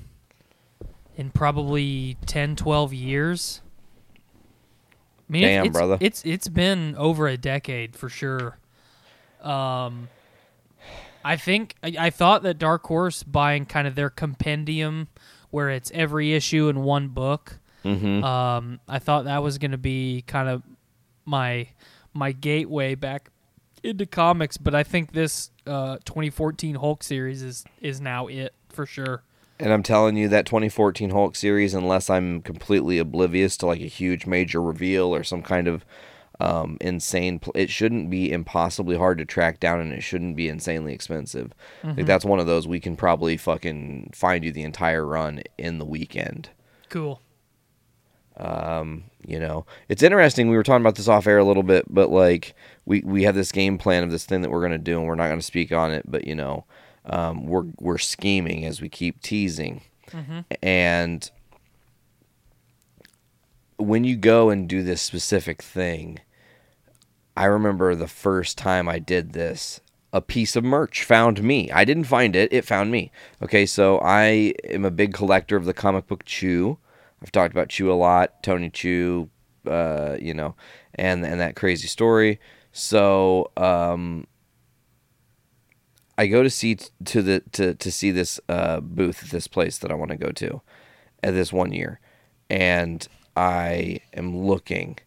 Speaker 2: in probably 10 12 years I mean,
Speaker 3: Damn,
Speaker 2: it's,
Speaker 3: brother.
Speaker 2: It's it's been over a decade for sure. Um, I think I, I thought that Dark Horse buying kind of their compendium, where it's every issue in one book. Um, I thought that was going to be kind of my my gateway back into comics, but I think this uh, 2014 Hulk series is is now it for sure.
Speaker 3: And I'm telling you that 2014 Hulk series, unless I'm completely oblivious to like a huge major reveal or some kind of um, insane, pl- it shouldn't be impossibly hard to track down, and it shouldn't be insanely expensive. Like that's one of those we can probably fucking find you the entire run in the weekend.
Speaker 2: Cool.
Speaker 3: Um, you know it's interesting we were talking about this off air a little bit but like we we have this game plan of this thing that we're going to do and we're not going to speak on it but you know um, we're we're scheming as we keep teasing and when you go and do this specific thing i remember the first time i did this a piece of merch found me. I didn't find it it found me. Okay so i am a big collector of the comic book chew. I've talked about Chew a lot, Tony Chu, uh, you know, and and that crazy story. So um, I go to see to the to to see this uh, booth this place that I want to go to at this one year, and I am looking,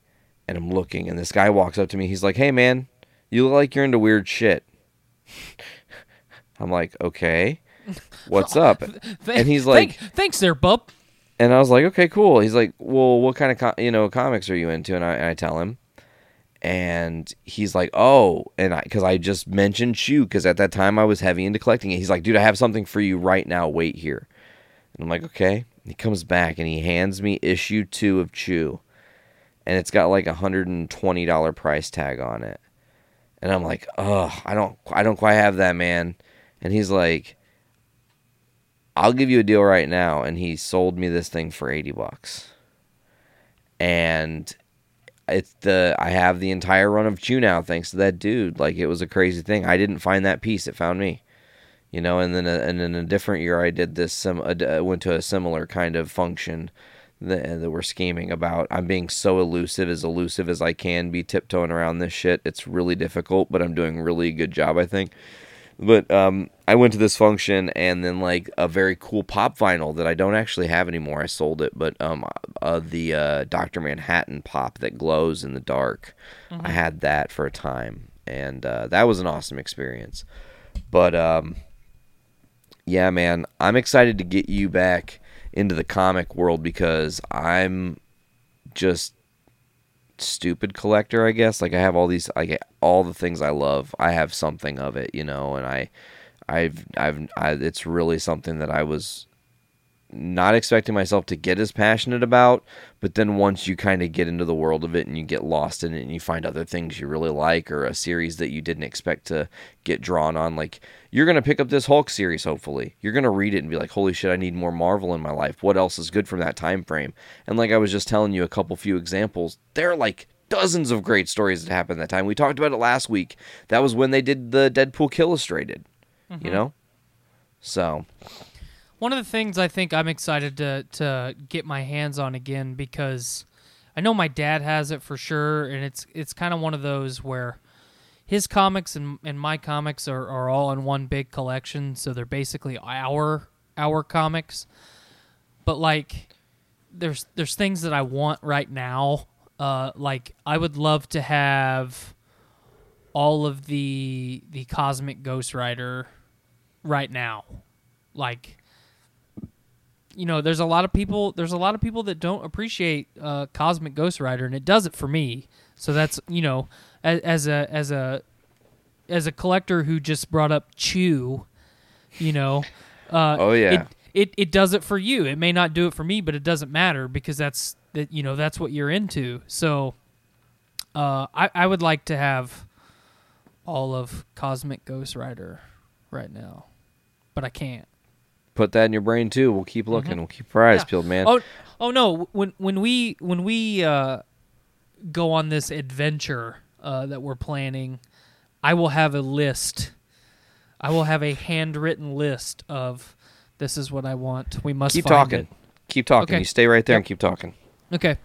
Speaker 3: and I'm looking, and this guy walks up to me. He's like, "Hey, man, you look like you're into weird shit." [laughs] I'm like, "Okay, what's [laughs] up?" And he's like,
Speaker 2: Thank- "Thanks, there, bub."
Speaker 3: and I was like, okay, cool. He's like, well, what kind of co- you know comics are you into? And I, and I tell him, and he's like, oh, and I because I just mentioned Chew because at that time I was heavy into collecting it. He's like, dude, I have something for you right now. Wait here. And I'm like, okay. He comes back and he hands me issue two of Chew, and it's got like a hundred and twenty dollar price tag on it. And I'm like, oh, I don't, I don't quite have that, man. And he's like, I'll give you a deal right now. And he sold me this thing for 80 bucks. And it's the I have the entire run of Chew now thanks to that dude. Like it was a crazy thing. I didn't find that piece; it found me. You know, and then a, and in a different year, I did this. Some uh, went to a similar kind of function that, that we're scheming about. I'm being so elusive, as elusive as I can be, tiptoeing around this shit. It's really difficult, but I'm doing really good job, I think. But um, I went to this function and then like a very cool pop vinyl that I don't actually have anymore. I sold it, but um, uh, the uh, Doctor Manhattan pop that glows in the dark, I had that for a time, and uh, that was an awesome experience. But um, yeah, man, I'm excited to get you back into the comic world because I'm just stupid collector, I guess. Like I have all these, I get all the things I love. I have something of it, you know, and I, I've, I've, I, it's really something that I was not expecting myself to get as passionate about. But then once you kind of get into the world of it and you get lost in it and you find other things you really like or a series that you didn't expect to get drawn on, like you're going to pick up this Hulk series, hopefully. You're going to read it and be like, holy shit, I need more Marvel in my life. What else is good from that time frame? And like I was just telling you a couple few examples, they're like dozens of great stories that happened that time. We talked about it last week. That was when they did the Deadpool Illustrated. You mm-hmm. know, so
Speaker 2: One of the things I think I'm excited to to get my hands on again because I know my dad has it for sure, and it's it's kind of one of those where his comics and, and my comics are, are all in one big collection, so they're basically our our comics. But like there's there's things that I want right now. Uh, like I would love to have all of the the Cosmic Ghost Rider right now. Like you know, there's a lot of people there's a lot of people that don't appreciate uh, Cosmic Ghost Rider and it does it for me. So that's, you know, as, as a as a as a collector who just brought up Chew, you know, [laughs] uh,
Speaker 3: Oh, yeah.
Speaker 2: it, it it does it for you. It may not do it for me, but it doesn't matter because that's that you know that's what you're into. So, uh, I I would like to have all of Cosmic Ghost Rider right now, but I can't.
Speaker 3: put that in your brain too. We'll keep looking. We'll keep our eyes
Speaker 2: Yeah.
Speaker 3: peeled, man.
Speaker 2: Oh, oh no! When when we when we uh, go on this adventure uh, that we're planning, I will have a list. I will have a handwritten list of this is what I want. We must
Speaker 3: keep
Speaker 2: find
Speaker 3: talking.
Speaker 2: it.
Speaker 3: Keep talking.
Speaker 2: Okay.
Speaker 3: You stay right there
Speaker 2: Yep.
Speaker 3: and keep talking.
Speaker 2: Okay.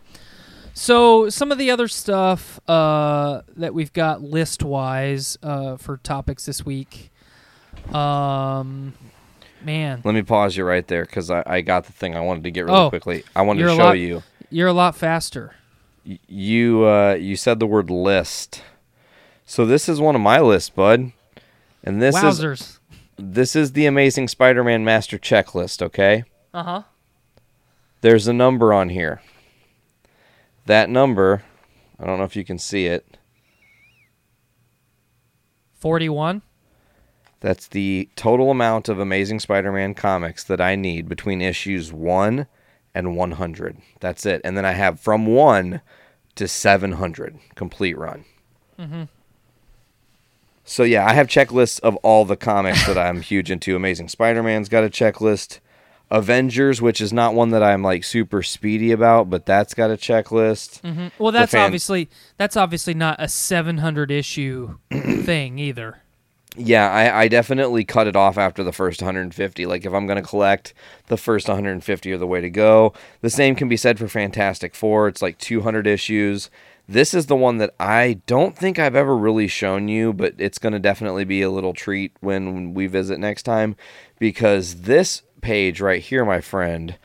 Speaker 2: So some of the other stuff uh, that we've got list wise uh, for topics this week. Um, man,
Speaker 3: Let me pause you right there because I, I got the thing I wanted to get really
Speaker 2: Oh,
Speaker 3: quickly. I wanted to show
Speaker 2: lot-
Speaker 3: you.
Speaker 2: you're a lot faster.
Speaker 3: You uh, you said the word list. So this is one of my lists, bud. And this is this is the Amazing Spider-Man Master Checklist. Okay.
Speaker 2: Uh huh.
Speaker 3: There's a number on here. That number, I don't know if you can see it.
Speaker 2: Forty-one.
Speaker 3: That's the total amount of Amazing Spider-Man comics that I need between issues 1 and 100. That's it. And then I have from 1 to 700 complete run. Mm-hmm. So yeah, I have checklists of all the comics that I'm huge into. Amazing Spider-Man's got a checklist. Avengers, which is not one that I'm like super speedy about, but that's got a checklist. Mm-hmm.
Speaker 2: Well, that's
Speaker 3: fan-
Speaker 2: obviously that's obviously not a seven hundred issue [clears throat] thing either.
Speaker 3: Yeah, I, I definitely cut it off after the first 150. Like, if I'm going to collect, the first 150 are the way to go. The same can be said for Fantastic Four. It's like 200 issues. This is the one that I don't think I've ever really shown you, but it's going to definitely be a little treat when we visit next time because this page right here, my friend,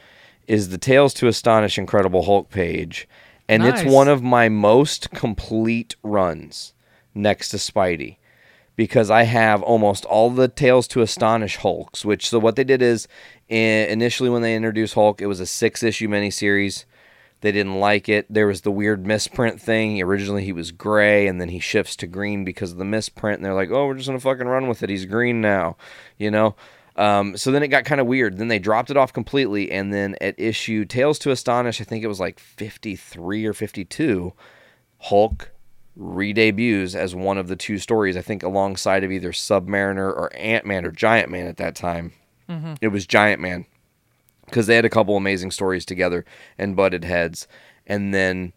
Speaker 3: is the Tales to Astonish Incredible Hulk page. And it's one of my most complete runs next to Spidey because I have almost all the Tales to Astonish Hulks. Which so what they did is initially when they introduced Hulk, it was a six issue miniseries. They didn't like it. There was the weird misprint thing. Originally he was gray, and then he shifts to green because of the misprint. And they're like, "Oh, we're just gonna fucking run with it. He's green now," you know. Um, so then it got kind of weird. Then they dropped it off completely, and then at issue Tales to Astonish, I think it was like fifty three or fifty two. Hulk re-debuts as one of the two stories. I think alongside of either Submariner or Ant Man or Giant Man at that time. It was Giant Man because they had a couple amazing stories together and butted heads, and then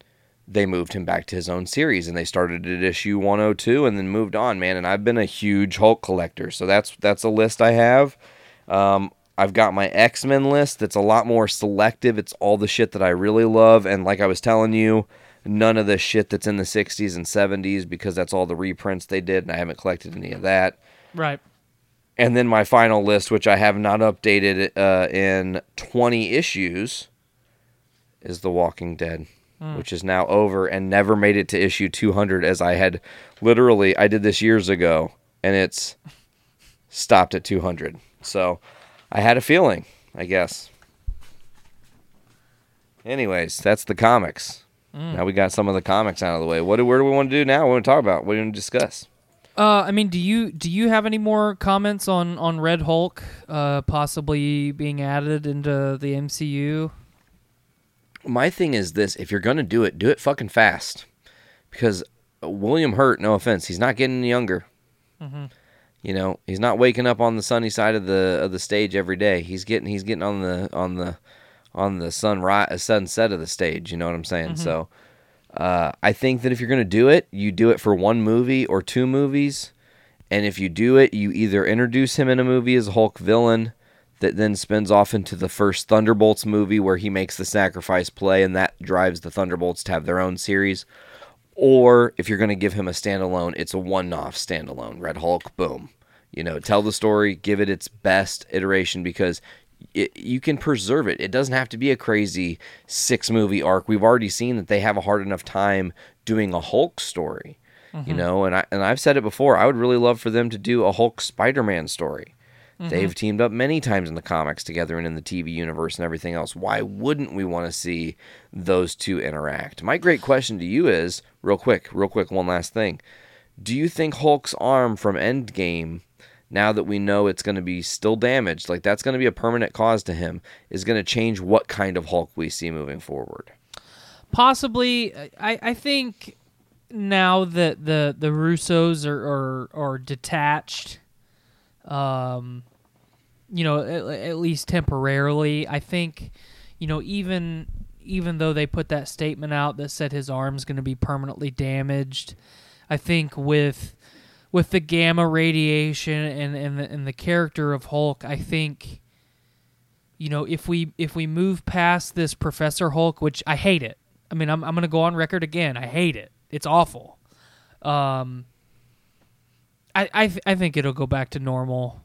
Speaker 3: they moved him back to his own series and they started at issue 102 and then moved on, man. And I've been a huge Hulk collector, so that's that's a list I have. Um, I've got my X Men list that's a lot more selective. It's all the shit that I really love, and like I was telling you, none of the shit that's in the 60s and 70s because that's all the reprints they did, and I haven't collected any of that.
Speaker 2: Right.
Speaker 3: And then my final list, which I have not updated uh, in 20 issues, is The Walking Dead, which is now over and never made it to issue 200 as I had literally, I did this years ago, and it's stopped at 200. So I had a feeling, I guess. Anyways, that's the comics. Now we got some of the comics out of the way. What do, where do we want to do now? What do we want to talk about? What do we want to discuss?
Speaker 2: Uh, I mean, do you do you have any more comments on on Red Hulk uh, possibly being added into the MCU?
Speaker 3: my thing is this if you're gonna do it do it fucking fast because william hurt no offense he's not getting any younger Mm-hmm. you know he's not waking up on the sunny side of the of the stage every day he's getting he's getting on the on the on the sunrise a sunset of the stage you know what i'm saying so Uh, I think that if you're going to do it, you do it for one movie or two movies. And if you do it, you either introduce him in a movie as a Hulk villain that then spins off into the first Thunderbolts movie where he makes the sacrifice play and that drives the Thunderbolts to have their own series. Or if you're going to give him a standalone, it's a one off standalone. Red Hulk, boom. You know, tell the story, give it its best iteration because it, you can preserve it. It doesn't have to be a crazy six movie arc. We've already seen that they have a hard enough time doing a Hulk story. You mm-hmm. know, and I and I've said it before. I would really love for them to do a Hulk Spider-Man story. Mm-hmm. They've teamed up many times in the comics together and in the TV universe and everything else. Why wouldn't we want to see those two interact? My great question to you is, real quick, real quick, one last thing. Do you think Hulk's arm from Endgame, now that we know it's going to be still damaged, like that's going to be a permanent cause to him, is going to change what kind of Hulk we see moving forward?
Speaker 2: Possibly, I, I think now that the the Russos are are, are detached, um, you know, at, at least temporarily, I think, you know, even even though they put that statement out that said his arm's going to be permanently damaged, I think with with the gamma radiation and and the, and the character of Hulk, I think you know if we if we move past this Professor Hulk, which I hate it. I mean, I'm I'm to go on record again. I hate it. It's awful. Um, I I th- I think it'll go back to normal.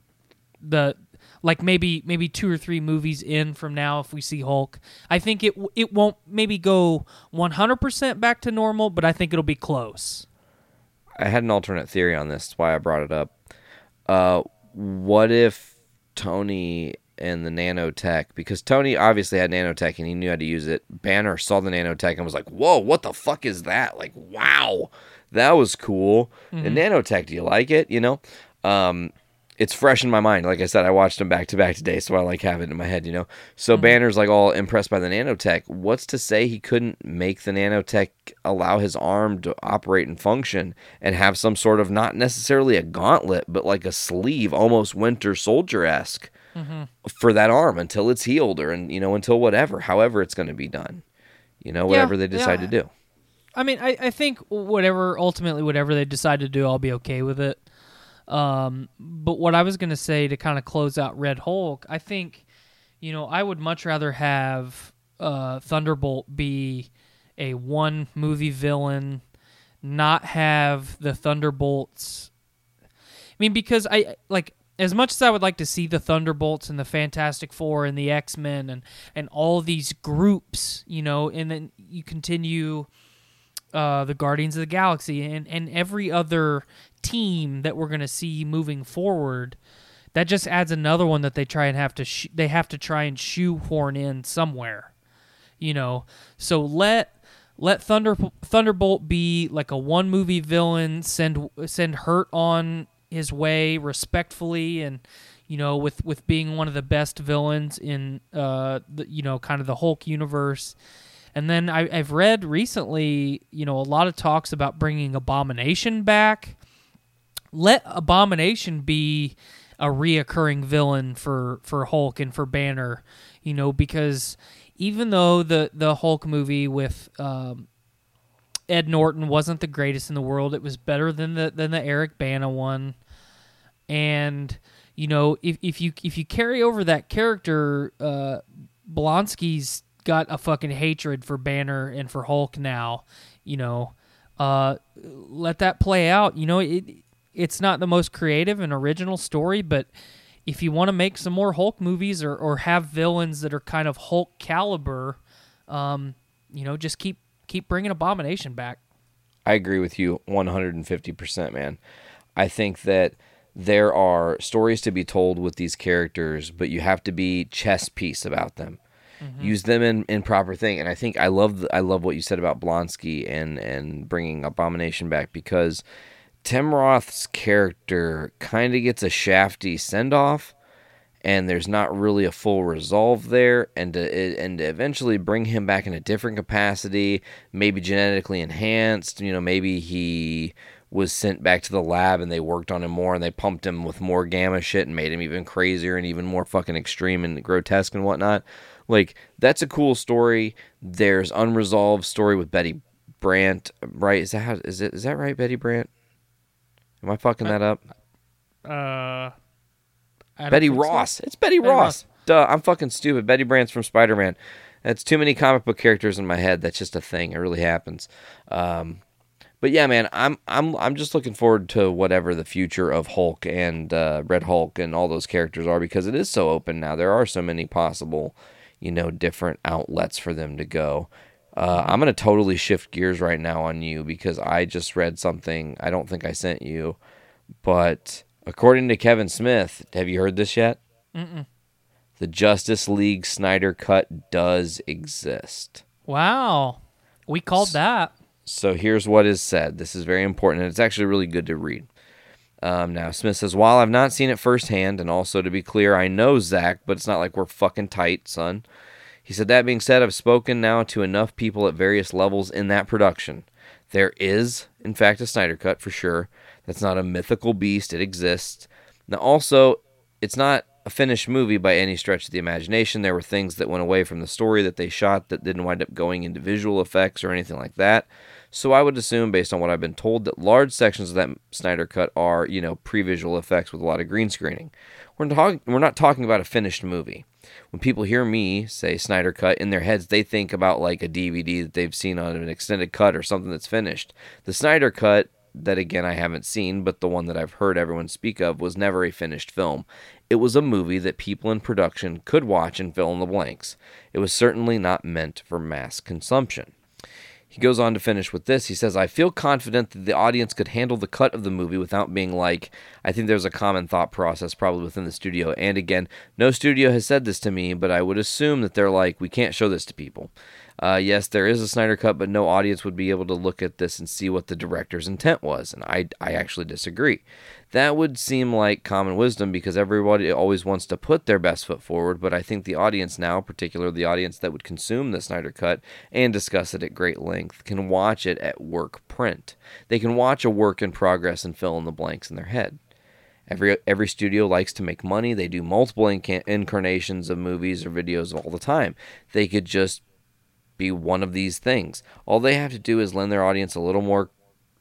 Speaker 2: The like maybe maybe two or three movies in from now if we see Hulk. I think it it won't maybe go 100% back to normal, but I think it'll be close.
Speaker 3: I had an alternate theory on this. That's why I brought it up. Uh, what if Tony and the nanotech, because Tony obviously had nanotech and he knew how to use it. Banner saw the nanotech and was like, "Whoa, what the fuck is that? Like, wow, that was cool." The nanotech, do you like it? You know, um, it's fresh in my mind. Like I said, I watched them back to back today, so I like have it in my head. You know, so mm-hmm. Banner's like all impressed by the nanotech. What's to say he couldn't make the nanotech allow his arm to operate and function and have some sort of not necessarily a gauntlet, but like a sleeve, almost Winter Soldier esque mm-hmm. for that arm until it's healed or and you know until whatever, however it's going to be done. You know, whatever they decide
Speaker 2: yeah.
Speaker 3: to do.
Speaker 2: I mean, I, I think whatever ultimately whatever they decide to do, I'll be okay with it. Um, but what I was gonna say to kind of close out Red Hulk, I think, you know, I would much rather have uh, Thunderbolt be a one movie villain, not have the Thunderbolts. I mean, because I like as much as I would like to see the Thunderbolts and the Fantastic Four and the X Men and and all these groups, you know, and then you continue uh, the Guardians of the Galaxy and and every other team that we're gonna see moving forward. That just adds another one that they try and have to sh- they have to try and shoehorn in somewhere, you know. So let let Thunder Thunderbolt be like a one movie villain. Send send Hurt on his way respectfully and you know with with being one of the best villains in uh the, you know kind of the Hulk universe. And then I, I've read recently, you know, a lot of talks about bringing Abomination back. Let Abomination be a reoccurring villain for for Hulk and for Banner, you know, because even though the the Hulk movie with um, Ed Norton wasn't the greatest in the world, it was better than the than the Eric Bana one. And you know, if if you if you carry over that character, uh, Blonsky's got a fucking hatred for Banner and for Hulk now. You know, uh, let that play out. You know, it it's not the most creative and original story, but if you want to make some more Hulk movies or, or have villains that are kind of Hulk caliber, um, you know, just keep keep bringing Abomination back.
Speaker 3: I agree with you 150%, man. I think that there are stories to be told with these characters, but you have to be chess piece about them. Use them in, in proper thing, and I think I love the, I love what you said about Blonsky and and bringing Abomination back because Tim Roth's character kind of gets a shafty send off, and there's not really a full resolve there, and to, and to eventually bring him back in a different capacity, maybe genetically enhanced. You know, maybe he was sent back to the lab and they worked on him more and they pumped him with more gamma shit and made him even crazier and even more fucking extreme and grotesque and whatnot. Like that's a cool story. There's unresolved story with Betty Brandt, right? Is that how, is it? Is that right, Betty Brandt? Am I fucking that up?
Speaker 2: Uh,
Speaker 3: Betty
Speaker 2: think so.
Speaker 3: Ross. It's Betty,
Speaker 2: Betty
Speaker 3: Ross.
Speaker 2: Ross.
Speaker 3: Duh, I'm fucking stupid. Betty Brandt's from Spider Man. That's too many comic book characters in my head. That's just a thing. It really happens. Um, but yeah, man, I'm I'm I'm just looking forward to whatever the future of Hulk and uh, Red Hulk and all those characters are because it is so open now. There are so many possible, you know, different outlets for them to go. Uh, I'm gonna totally shift gears right now on you because I just read something. I don't think I sent you, but according to Kevin Smith, have you heard this yet? The Justice League Snyder Cut does exist.
Speaker 2: Wow, we called that.
Speaker 3: So here's what is said. This is very important, and it's actually really good to read. Um, now, Smith says, While I've not seen it firsthand, and also to be clear, I know Zach, but it's not like we're fucking tight, son. He said, That being said, I've spoken now to enough people at various levels in that production. There is, in fact, a Snyder Cut for sure. That's not a mythical beast, it exists. Now, also, it's not a finished movie by any stretch of the imagination. There were things that went away from the story that they shot that didn't wind up going into visual effects or anything like that. So I would assume, based on what I've been told, that large sections of that Snyder cut are, you know, pre-visual effects with a lot of green screening. We're talking, we're not talking about a finished movie. When people hear me say Snyder cut in their heads, they think about like a DVD that they've seen on an extended cut or something that's finished. The Snyder cut that again I haven't seen, but the one that I've heard everyone speak of was never a finished film. It was a movie that people in production could watch and fill in the blanks. It was certainly not meant for mass consumption. He goes on to finish with this. He says, I feel confident that the audience could handle the cut of the movie without being like, I think there's a common thought process probably within the studio. And again, no studio has said this to me, but I would assume that they're like, we can't show this to people. Uh, yes, there is a Snyder Cut, but no audience would be able to look at this and see what the director's intent was. And I, I actually disagree. That would seem like common wisdom because everybody always wants to put their best foot forward, but I think the audience now, particularly the audience that would consume the Snyder Cut and discuss it at great length, can watch it at work print. They can watch a work in progress and fill in the blanks in their head. Every every studio likes to make money. They do multiple inca- incarnations of movies or videos all the time. They could just be one of these things. All they have to do is lend their audience a little more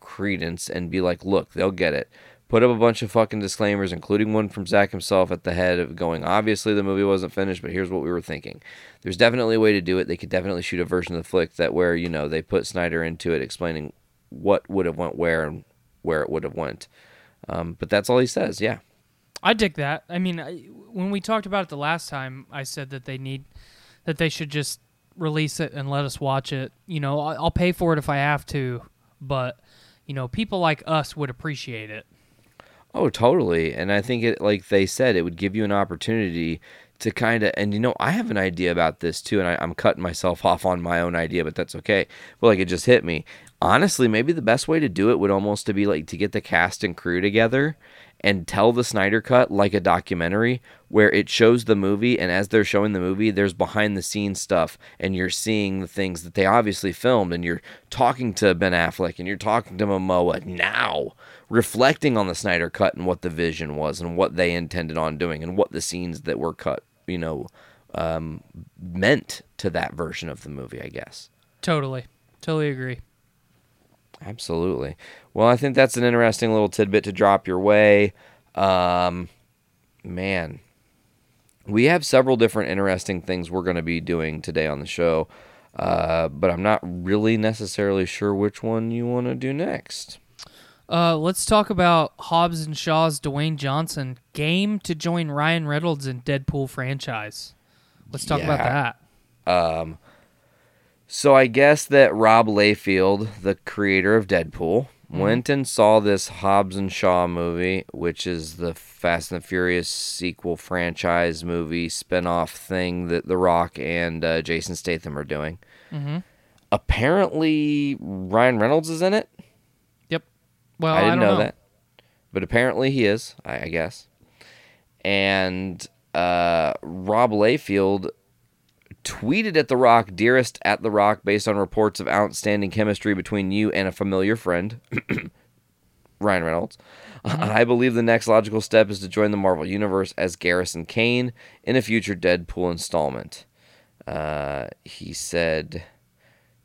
Speaker 3: credence and be like, look, they'll get it. Put up a bunch of fucking disclaimers, including one from Zach himself at the head of going, obviously the movie wasn't finished, but here's what we were thinking. There's definitely a way to do it. They could definitely shoot a version of the flick that where, you know, they put Snyder into it explaining what would have went where and where it would have went. Um, but that's all he says, yeah.
Speaker 2: I dig that. I mean, I, when we talked about it the last time, I said that they need that they should just release it and let us watch it. You know, I'll pay for it if I have to, but you know, people like us would appreciate it.
Speaker 3: Oh, totally. And I think it, like they said, it would give you an opportunity to kind of, and you know, I have an idea about this too, and I, I'm cutting myself [laughs] off on my own idea, but that's okay. But like it just hit me. Honestly, maybe the best way to do it would almost to be like to get the cast and crew together and tell the Snyder cut like a documentary where it shows the movie and as they're showing the movie there's behind the scenes stuff and you're seeing the things that they obviously filmed and you're talking to Ben Affleck and you're talking to Momoa now reflecting on the Snyder cut and what the vision was and what they intended on doing and what the scenes that were cut, you know, um, meant to that version of the movie, I guess.
Speaker 2: Totally, totally agree.
Speaker 3: Absolutely. Well, I think that's an interesting little tidbit to drop your way. Um, man, we have several different interesting things we're going to be doing today on the show, uh, but I'm not really necessarily sure which one you want to do next.
Speaker 2: Uh, let's talk about Hobbs and Shaw's Dwayne Johnson game to join Ryan Reynolds in Deadpool franchise. Let's talk about
Speaker 3: Yeah.
Speaker 2: that.
Speaker 3: So I guess that Rob Liefeld, the creator of Deadpool, went and saw this Hobbs and Shaw movie, which is the Fast and the Furious sequel franchise movie spin-off thing that The Rock and uh, Jason Statham are doing. Apparently, Ryan Reynolds is in it.
Speaker 2: Yep. Well,
Speaker 3: I didn't
Speaker 2: don't
Speaker 3: know, that, but apparently he is. I, I guess. And uh, Rob Liefeld tweeted at The Rock, "Dearest at The Rock, based on reports of outstanding chemistry between you and a familiar friend, [clears throat] Ryan Reynolds. I believe the next logical step is to join the Marvel Universe as Garrison Kane in a future Deadpool installment." Uh, he said.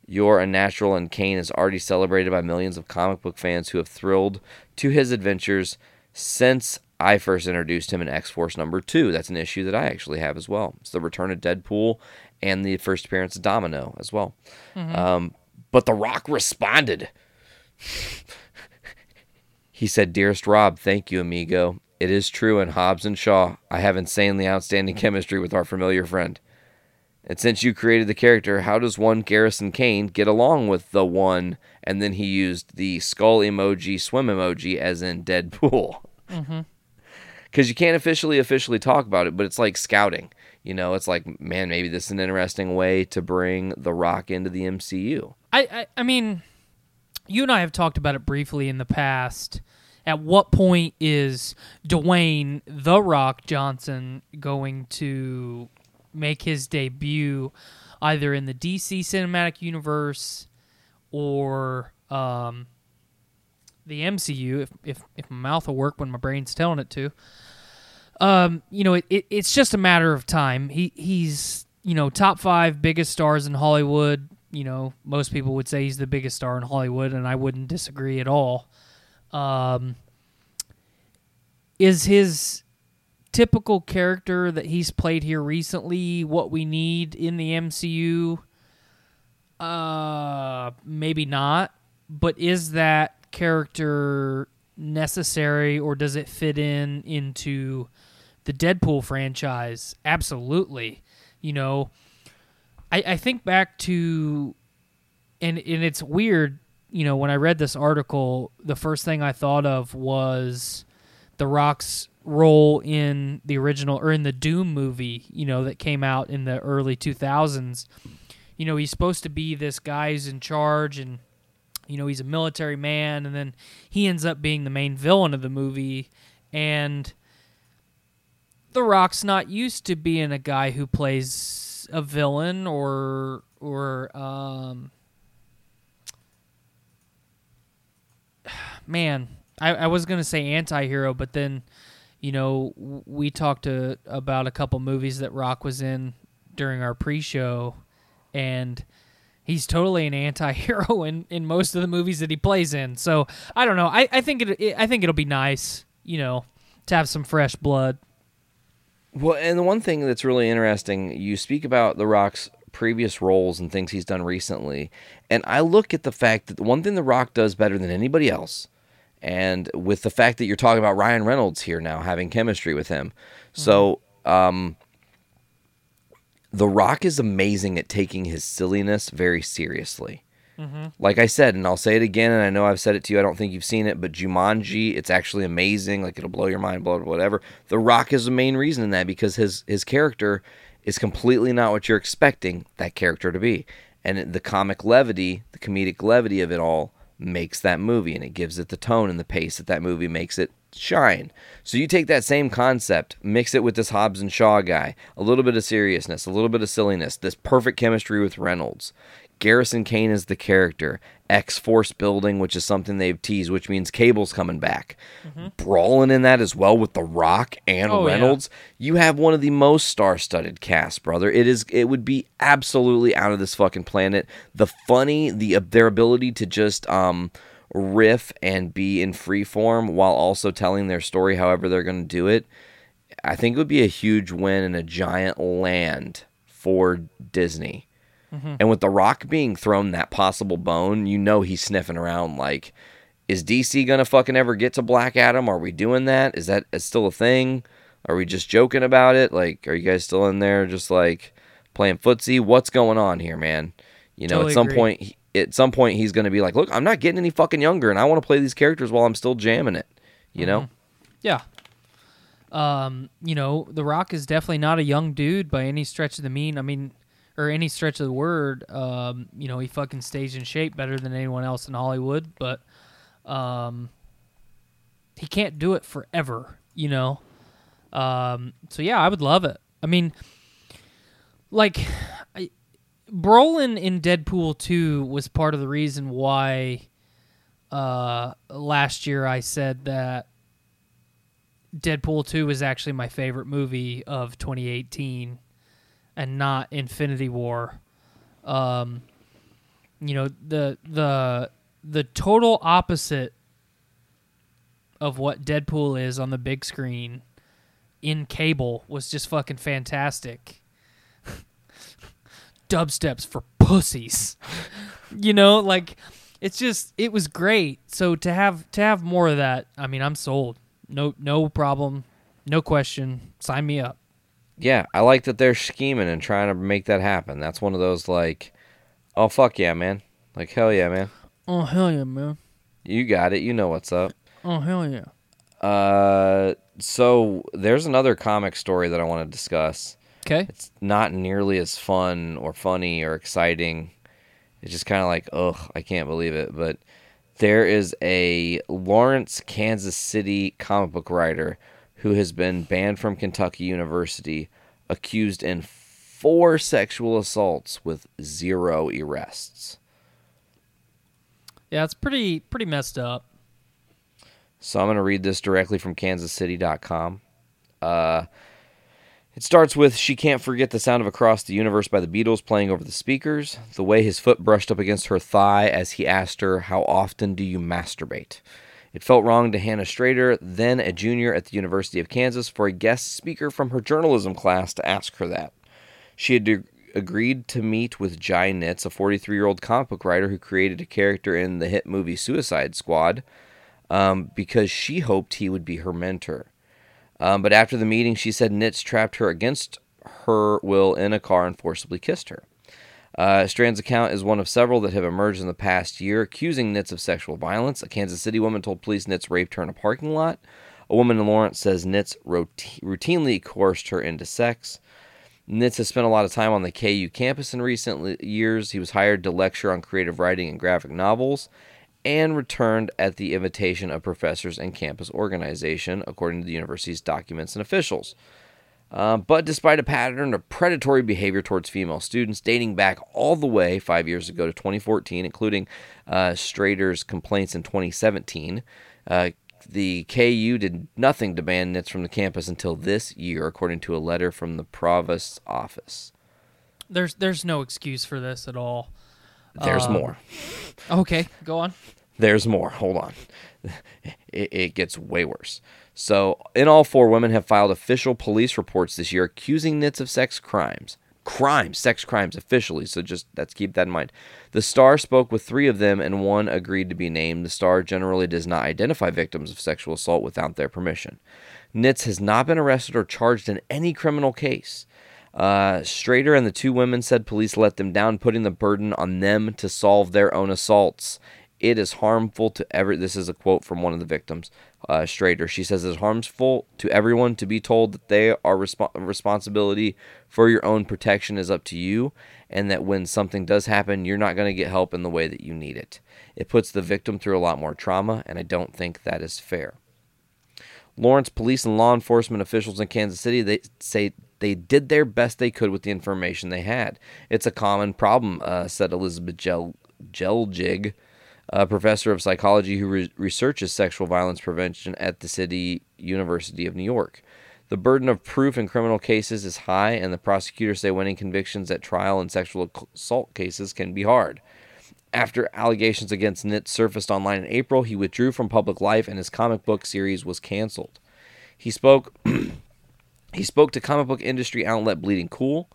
Speaker 3: You're a natural, and Kane is already celebrated by millions of comic book fans who have thrilled to his adventures since I first introduced him in X Force number two. That's an issue that I actually have as well. It's the return of Deadpool and the first appearance of Domino as well. Mm-hmm. Um, but The Rock responded. he said, Dearest Rob, thank you, amigo. It is true in Hobbs and Shaw, I have insanely outstanding mm-hmm. chemistry with our familiar friend. And since you created the character, how does one Garrison Kane get along with the one? And then he used the skull emoji, swim emoji, as in Deadpool. Mm-hmm. [laughs] Because you can't officially officially talk about it, but it's like scouting. You know, it's like, man, maybe this is an interesting way to bring The Rock into the MCU.
Speaker 2: I, I I mean, you and I have talked about it briefly in the past. At what point is Dwayne the Rock Johnson going to make his debut, either in the DC cinematic universe or um, the MCU? If if if my mouth will work when my brain's telling it to. Um, you know, it, it, it's just a matter of time. He he's you know top five biggest stars in Hollywood. You know, most people would say he's the biggest star in Hollywood, and I wouldn't disagree at all. Um, is his typical character that he's played here recently what we need in the MCU? Uh, maybe not. But is that character necessary, or does it fit in into the Deadpool franchise? Absolutely. You know, I, I think back to, and and it's weird. You know, when I read this article, the first thing I thought of was the Rock's role in the original or in the Doom movie. You know, that came out in the early two thousands. You know, he's supposed to be this guy who's in charge and you know he's a military man and then he ends up being the main villain of the movie and the rock's not used to being a guy who plays a villain or or um [sighs] man i, I was gonna say anti-hero but then you know we talked to, about a couple movies that rock was in during our pre-show and he's totally an anti-hero in, in most of the movies that he plays in. So I don't know. I, I think it, it I think it'll be nice, you know, to have some fresh blood.
Speaker 3: Well, and the one thing that's really interesting, you speak about The Rock's previous roles and things he's done recently, and I look at the fact that the one thing The Rock does better than anybody else, and with the fact that you're talking about Ryan Reynolds here now having chemistry with him, so um, The Rock is amazing at taking his silliness very seriously. Mm-hmm. Like I said, and I'll say it again, and I know I've said it to you. I don't think you've seen it, but Jumanji, it's actually amazing. Like it'll blow your mind, blow whatever. The Rock is the main reason in that because his his character is completely not what you're expecting that character to be, and the comic levity, the comedic levity of it all makes that movie, and it gives it the tone and the pace that that movie makes it shine. So you take that same concept, mix it with this Hobbs and Shaw guy, a little bit of seriousness, a little bit of silliness, this perfect chemistry with Reynolds. Garrison Kane is the character. X Force building, which is something they've teased, which means Cable's coming back. Brolin in that as well with The Rock and
Speaker 2: Oh, yeah.
Speaker 3: Reynolds. You have one of the most star-studded casts, brother. It is. It would be absolutely out of this fucking planet. The funny, the their ability to just um riff and be in free form while also telling their story however they're going to do it. I think it would be a huge win and a giant land for Disney. And with The Rock being thrown that possible bone, you know he's sniffing around like, is DC gonna fucking ever get to Black Adam? Are we doing that? Is that is still a thing? Are we just joking about it? Like, are you guys still in there just like playing footsie? What's going on here, man? You know,
Speaker 2: Totally
Speaker 3: at some
Speaker 2: agree.
Speaker 3: point, he, at some point, he's gonna be like, look, I'm not getting any fucking younger, and I want to play these characters while I'm still jamming it. You know?
Speaker 2: Yeah. Um, you know, The Rock is definitely not a young dude by any stretch of the mean. I mean, or any stretch of the word. Um, you know, he fucking stays in shape better than anyone else in Hollywood, but um, he can't do it forever. You know. Um, so yeah, I would love it. I mean, like, I, Brolin in Deadpool 2 was part of the reason why uh, last year I said that Deadpool 2 was actually my favorite movie of 2018 and not Infinity War. Um, you know the the the total opposite of what Deadpool is on the big screen in cable was just fucking fantastic. [laughs] Dubsteps for pussies. [laughs] you know, like it's just it was great. So to have to have more of that, I mean, I'm sold. No no problem. No question. Sign me up.
Speaker 3: Yeah, I like that they're scheming and trying to make that happen. That's one of those like, oh fuck yeah, man. Like hell yeah, man.
Speaker 2: Oh hell yeah, man.
Speaker 3: You got it. You know what's up.
Speaker 2: Oh hell yeah.
Speaker 3: Uh, so there's another comic story that I want to discuss.
Speaker 2: Okay.
Speaker 3: It's not nearly as fun or funny or exciting. It's just kind of like, ugh, I can't believe it. But there is a Lawrence, Kansas City comic book writer who has been banned from Kentucky University, accused in four sexual assaults with zero arrests.
Speaker 2: Yeah, it's pretty pretty messed up.
Speaker 3: So I'm going to read this directly from kansascity.com. Uh, it starts with She can't forget the sound of Across the Universe by the Beatles playing over the speakers, the way his foot brushed up against her thigh as he asked her, How often do you masturbate? It felt wrong to Hannah Strader, then a junior at the University of Kansas, for a guest speaker from her journalism class to ask her that. She had de- agreed to meet with Jai Nitz, a 43 year old comic book writer who created a character in the hit movie Suicide Squad, um, because she hoped he would be her mentor. Um, but after the meeting, she said Nitz trapped her against her will in a car and forcibly kissed her. Uh, Strand's account is one of several that have emerged in the past year accusing Nitz of sexual violence. A Kansas City woman told police Nitz raped her in a parking lot. A woman in Lawrence says Nitz roti- routinely coerced her into sex. Nitz has spent a lot of time on the KU campus in recent years. He was hired to lecture on creative writing and graphic novels and returned at the invitation of professors and campus organization, according to the university's documents and officials. Uh, but despite a pattern of predatory behavior towards female students dating back all the way five years ago to 2014, including uh, Strader's complaints in 2017, uh, the KU did nothing to ban Nitz from the campus until this year, according to a letter from the provost's office.
Speaker 2: There's there's no excuse for this at all.
Speaker 3: There's
Speaker 2: Um,
Speaker 3: more.
Speaker 2: Okay, go on.
Speaker 3: There's more. Hold on. [laughs] It, it gets way worse. So, in all, four women have filed official police reports this year accusing Nitz of sex crimes. Crimes, sex crimes officially. So, just let's keep that in mind. The Star spoke with three of them, and one agreed to be named. The Star generally does not identify victims of sexual assault without their permission. Nitz has not been arrested or charged in any criminal case. Uh, Strader and the two women said police let them down, putting the burden on them to solve their own assaults. It is harmful to every. This is a quote from one of the victims, uh, Strader. She says it's harmful to everyone to be told that they are resp- responsibility for your own protection is up to you, and that when something does happen, you're not going to get help in the way that you need it. It puts the victim through a lot more trauma, and I don't think that is fair. Lawrence police and law enforcement officials in Kansas City they say they did their best they could with the information they had. It's a common problem, uh, said Elizabeth Gel- Geljig, a professor of psychology who re- researches sexual violence prevention at the City University of New York. The burden of proof in criminal cases is high, and the prosecutors say winning convictions at trial in sexual assault cases can be hard. After allegations against Nitz surfaced online in April, he withdrew from public life and his comic book series was canceled. He spoke [clears throat] he spoke to comic book industry outlet Bleeding Cool,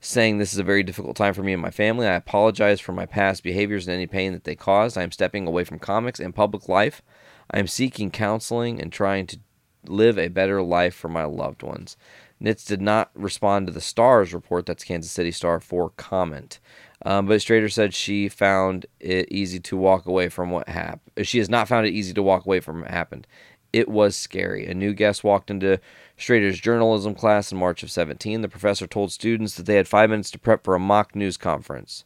Speaker 3: saying this is a very difficult time for me and my family. I apologize for my past behaviors and any pain that they caused. I am stepping away from comics and public life. I am seeking counseling and trying to live a better life for my loved ones. Nitz did not respond to the Stars report, that's Kansas City Star, for comment. Um, but Strader said she found it easy to walk away from what happened. She has not found it easy to walk away from what happened. It was scary. A new guest walked into Strader's journalism class in March of 17. The professor told students that they had five minutes to prep for a mock news conference.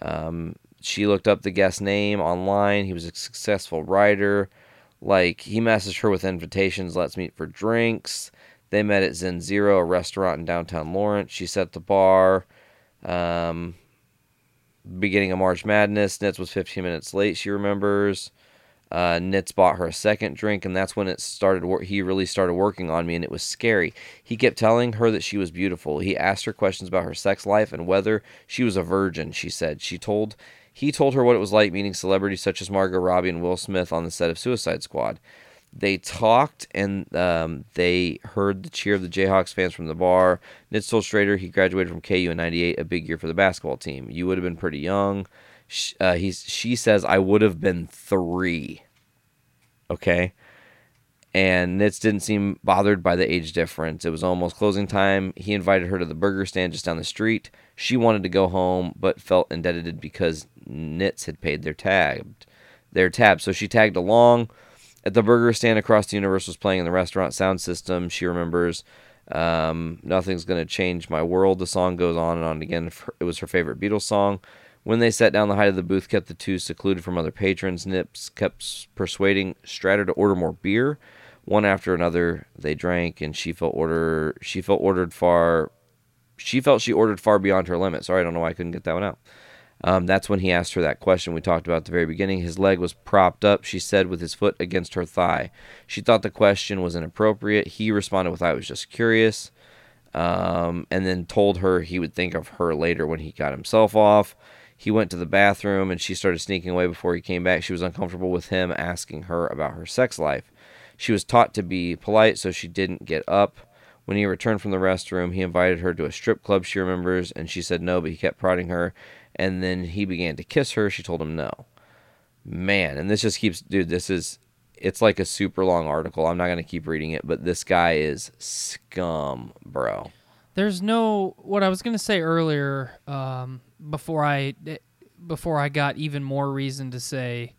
Speaker 3: Um, she looked up the guest's name online. He was a successful writer. Like, he messaged her with invitations, let's meet for drinks. They met at Zen Zero, a restaurant in downtown Lawrence. She set the bar. Um, beginning of March Madness, Nitz was 15 minutes late, she remembers. Uh, Nitz bought her a second drink, and that's when it started. He really started working on me, and it was scary. He kept telling her that she was beautiful. He asked her questions about her sex life and whether she was a virgin. She said she told He told her what it was like meeting celebrities such as Margot Robbie and Will Smith on the set of Suicide Squad. They talked and um, they heard the cheer of the Jayhawks fans from the bar. Nitz told Strader he graduated from KU in '98, a big year for the basketball team. You would have been pretty young. Sh- Uh, he's, she says, I would have been three. Okay. And Nitz didn't seem bothered by the age difference. It was almost closing time. He invited her to the burger stand just down the street. She wanted to go home, but felt indebted because Nitz had paid their tab. Their tab. So she tagged along. At the burger stand across the universe was playing in the restaurant sound system. She remembers, um, Nothing's Gonna Change My World. The song goes on and on again. It was her favorite Beatles song. When they sat down, the height of the booth kept the two secluded from other patrons. Nips kept persuading Strader to order more beer. One after another, they drank, and she felt order. She felt ordered far. She felt she ordered far beyond her limit. Sorry, I don't know why I couldn't get that one out. Um, that's when he asked her that question we talked about at the very beginning. His leg was propped up, she said, with his foot against her thigh. She thought the question was inappropriate. He responded with, I was just curious. Um, and then told her he would think of her later when he got himself off. He went to the bathroom and she started sneaking away before he came back. She was uncomfortable with him asking her about her sex life. She was taught to be polite, so she didn't get up. When he returned from the restroom, he invited her to a strip club she remembers, and she said no, but he kept prodding her. And then he began to kiss her. She told him no. Man, and this just keeps, dude, this is, it's like a super long article. I'm not going to keep reading it, but this guy is scum, bro.
Speaker 2: There's no what I was gonna say earlier. Um, before I before I got even more reason to say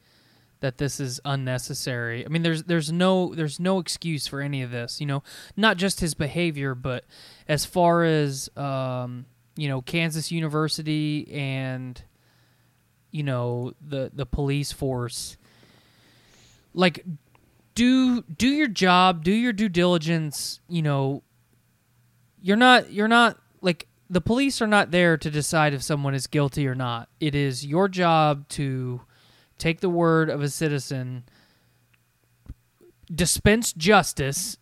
Speaker 2: that this is unnecessary. I mean, there's there's no there's no excuse for any of this. You know, not just his behavior, but as far as um, you know, Kansas University and you know the the police force. Like, do do your job, do your due diligence. You know, you're not you're not like the police are not there to decide if someone is guilty or not. It is your job to take the word of a citizen, dispense justice,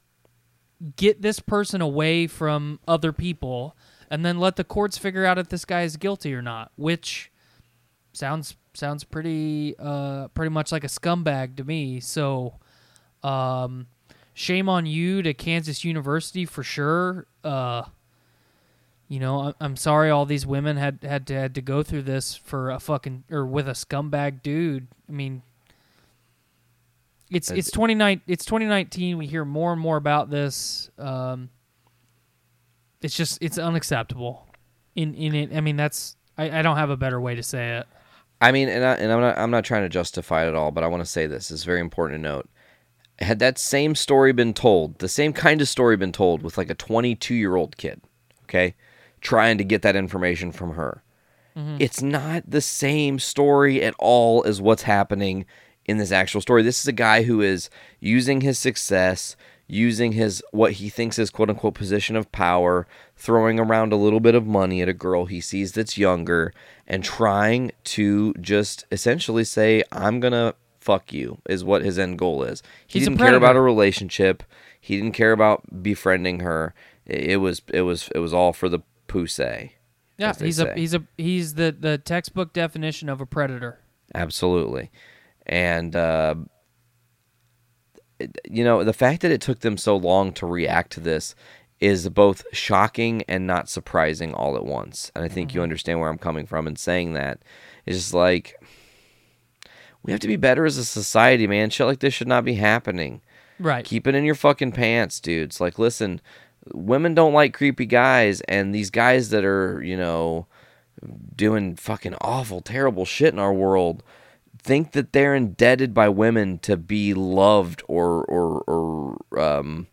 Speaker 2: get this person away from other people, and then let the courts figure out if this guy is guilty or not. Which sounds sounds pretty uh pretty much like a scumbag to me. So, um, shame on you to Kansas University for sure. Uh, you know, I- I'm sorry all these women had had to had to go through this for a fucking or with a scumbag dude. I mean, it's it's 29 it's 2019. We hear more and more about this. Um, it's just it's unacceptable. In in it, I mean that's I, I don't have a better way to say it.
Speaker 3: I mean, and, I, and I'm not I'm not trying to justify it at all, but I want to say this. It's very important to note. Had that same story been told, the same kind of story been told with like a 22 year old kid, okay, trying to get that information from her, mm-hmm. it's not the same story at all as what's happening in this actual story. This is a guy who is using his success, using his what he thinks is quote unquote position of power, throwing around a little bit of money at a girl he sees that's younger, and trying to just essentially say, I'm gonna fuck you, is what his end goal is. He
Speaker 2: He's
Speaker 3: didn't care about a relationship. He didn't care about befriending her. It was it was it was all for the pussy.
Speaker 2: Yeah, he's a he's a he's the the textbook definition of a predator.
Speaker 3: Absolutely. And, uh, you know, the fact that it took them so long to react to this is both shocking and not surprising all at once. And I think you understand where I'm coming from in saying that. It's just like, we have to be better as a society, man. Shit like this should not be happening.
Speaker 2: Right.
Speaker 3: Keep it in your fucking pants, dudes. Like, listen, women don't like creepy guys, and these guys that are, you know, doing fucking awful, terrible shit in our world think that they're indebted by women to be loved or or or um,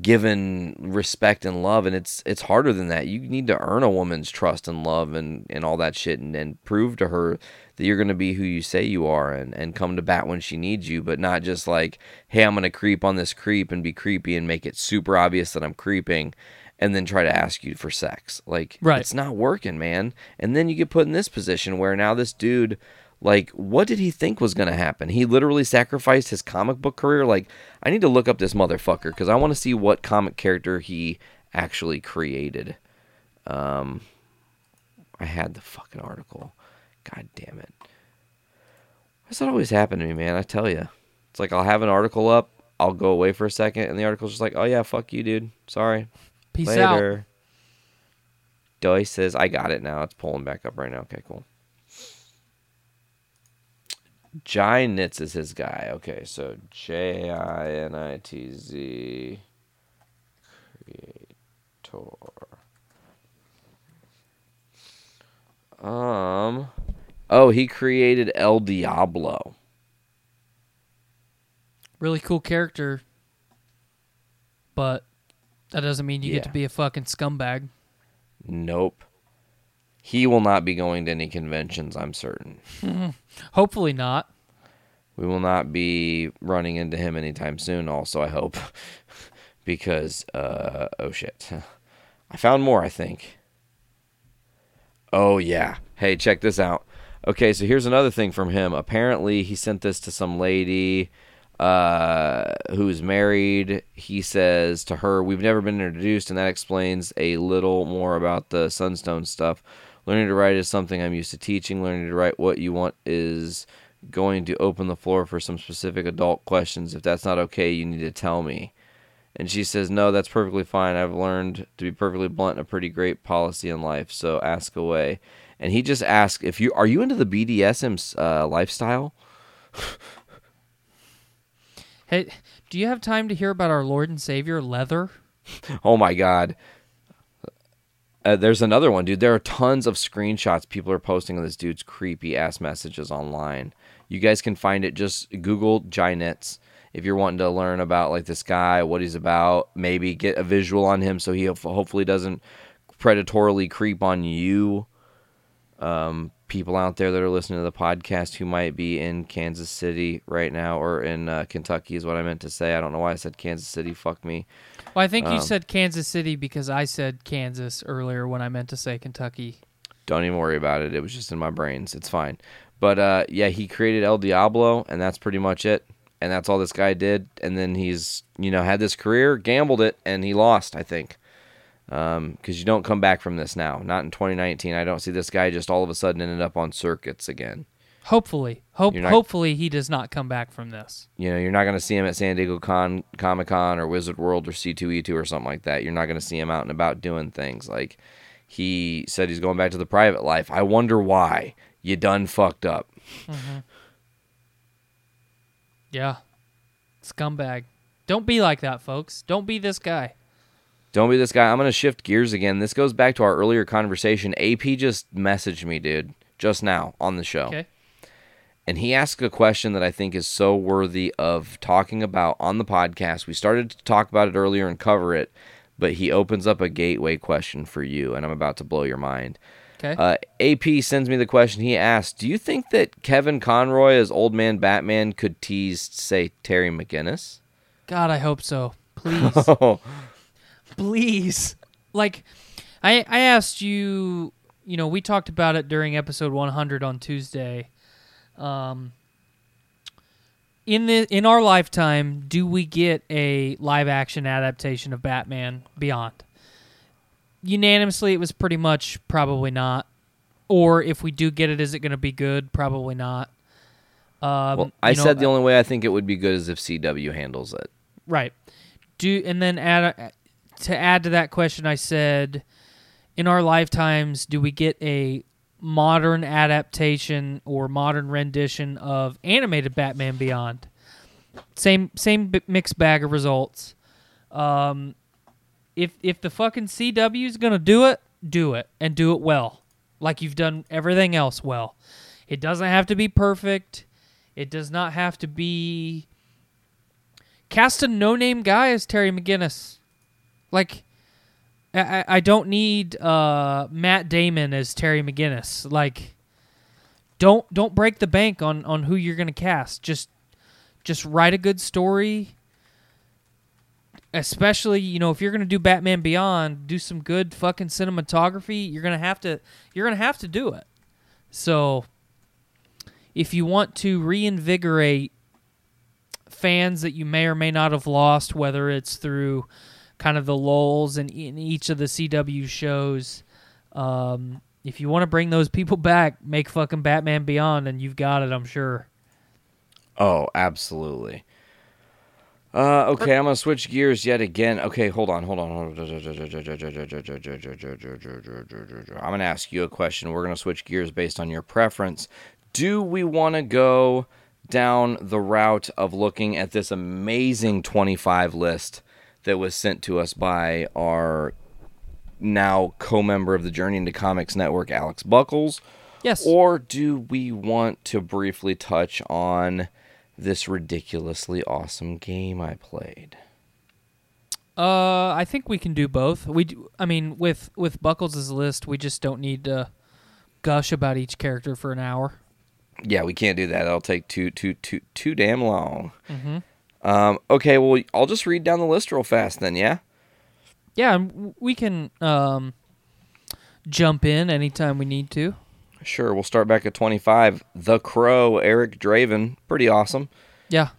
Speaker 3: given respect and love, and it's it's harder than that. You need to earn a woman's trust and love and and all that shit, and, and prove to her that you're gonna be who you say you are, and and come to bat when she needs you, but not just like, hey, I'm gonna creep on this creep and be creepy and make it super obvious that I'm creeping. And then try to ask you for sex. Like,
Speaker 2: Right.
Speaker 3: it's not working, man. And then you get put in this position where now this dude, like, what did he think was going to happen? He literally sacrificed his comic book career. Like, I need to look up this motherfucker because I want to see what comic character he actually created. Um, I had the fucking article. God damn it. Why does that always happen to me, man? I tell you. It's like I'll have an article up, I'll go away for a second, and the article's just like, oh yeah, fuck you, dude. Sorry.
Speaker 2: Peace out.
Speaker 3: Later. Doy says, I got it now. It's pulling back up right now. Okay, cool. Jai Nitz is his guy. Okay, so J I N I T Z creator. Um Oh, he created El Diablo.
Speaker 2: Really cool character, but that doesn't mean you get to be a fucking scumbag.
Speaker 3: Nope. He will not be going to any conventions, I'm certain. [laughs]
Speaker 2: Hopefully not.
Speaker 3: We will not be running into him anytime soon, also, I hope. [laughs] because, uh, oh shit. [laughs] I found more, I think. Oh, yeah. Hey, check this out. Okay, so here's another thing from him. Apparently, he sent this to some lady uh, who's married. He says to her, We've never been introduced, and that explains a little more about the Sunstone stuff. Learning to write is something I'm used to teaching. Learning to write what you want is going to open the floor for some specific adult questions. If that's not okay, you need to tell me. And she says, No, that's perfectly fine. I've learned to be perfectly blunt, a pretty great policy in life, so ask away. And he just asked if you are you into the BDSM uh, lifestyle? [laughs]
Speaker 2: Hey, do you have time to hear about our Lord and Savior, Leather? [laughs]
Speaker 3: Oh my god. Uh, there's another one, dude. There are tons of screenshots people are posting of this dude's creepy ass messages online. You guys can find it. Just Google Jai Nitz if you're wanting to learn about like this guy, what he's about. Maybe get a visual on him so he ho- hopefully doesn't predatorily creep on you. Um, people out there that are listening to the podcast who might be in Kansas City right now or in uh, Kentucky is what I meant to say. I don't know why I said Kansas City. Fuck me.
Speaker 2: Well, I think
Speaker 3: Um,
Speaker 2: you said Kansas City because I said Kansas earlier when I meant to say Kentucky.
Speaker 3: Don't even worry about it. It was just in my brains. It's fine. But uh, yeah, he created El Diablo, and that's pretty much it. And that's all this guy did. And then he's, you know, had this career, gambled it, and he lost, I think. Um, because you don't come back from this now. Not in 2019. I don't see this guy just all of a sudden ended up on circuits again.
Speaker 2: Hopefully, hope
Speaker 3: not-
Speaker 2: hopefully he does not come back from this.
Speaker 3: You know, you're not going to see him at San Diego Con Comic Con or Wizard World or C2E2 or something like that. You're not going to see him out and about doing things. Like he said he's going back to the private life. I wonder why. You done fucked up. Mm-hmm.
Speaker 2: Yeah, scumbag. Don't be like that, folks. Don't be this guy.
Speaker 3: Don't be this guy. I'm going to shift gears again. This goes back to our earlier conversation. AP just messaged me, dude, just now on the show.
Speaker 2: Okay.
Speaker 3: And he asked a question that I think is so worthy of talking about on the podcast. We started to talk about it earlier and cover it, but he opens up a gateway question for you, and I'm about to blow your mind.
Speaker 2: Okay.
Speaker 3: Uh, AP sends me the question. He asked, "Do you think that Kevin Conroy as Old Man Batman could tease, say, Terry McGinnis?"
Speaker 2: God, I hope so. Please,
Speaker 3: Oh, [laughs]
Speaker 2: please. Like, I I asked you. You know, we talked about it during episode 100 on Tuesday. Um, in the in our lifetime, do we get a live action adaptation of Batman Beyond? Unanimously, it was pretty much probably not. Or if we do get it, is it going to be good? Probably not. Um,
Speaker 3: well, I
Speaker 2: you know,
Speaker 3: said the only way I think it would be good is if CW handles it.
Speaker 2: Right. Do and then add to add to that question, I said, in our lifetimes, do we get a modern adaptation or modern rendition of animated Batman Beyond? Same same mixed bag of results. Um, if if the fucking CW is gonna do it, do it and do it well, like you've done everything else well. It doesn't have to be perfect. It does not have to be cast a no-name guy as Terry McGinnis. Like, I, I- don't need uh, Matt Damon as Terry McGinnis. Like, don't don't break the bank on on who you're gonna cast. Just just write a good story. Especially, you know, if you're gonna do Batman Beyond, do some good fucking cinematography. You're gonna have to you're gonna have to do it. So, if you want to reinvigorate fans that you may or may not have lost, whether it's through kind of the lulls in, in each of the CW shows, um, if you want to bring those people back, make fucking Batman Beyond, and you've got it. I'm sure.
Speaker 3: Oh, absolutely. Uh, okay, I'm gonna switch gears yet again. Okay, hold on, hold on. hold on. I'm gonna ask you a question. We're gonna switch gears based on your preference. Do we want to go down the route of looking at this amazing 25 list that was sent to us by our now co-member of the Journey into Comics Network, Alex Buckles?
Speaker 2: Yes.
Speaker 3: Or do we want to briefly touch on this ridiculously awesome game I played?
Speaker 2: Uh, I think we can do both. We, do, I mean, with with Buckles' list, we just don't need to gush about each character for an hour.
Speaker 3: Yeah, we can't do that. That'll take too too too too damn long. Um, okay, well, I'll just read down the list real fast then. Yeah.
Speaker 2: Yeah, we can um jump in anytime we need to.
Speaker 3: Sure, we'll start back at 25. The Crow, Eric Draven. Pretty awesome.
Speaker 2: Yeah,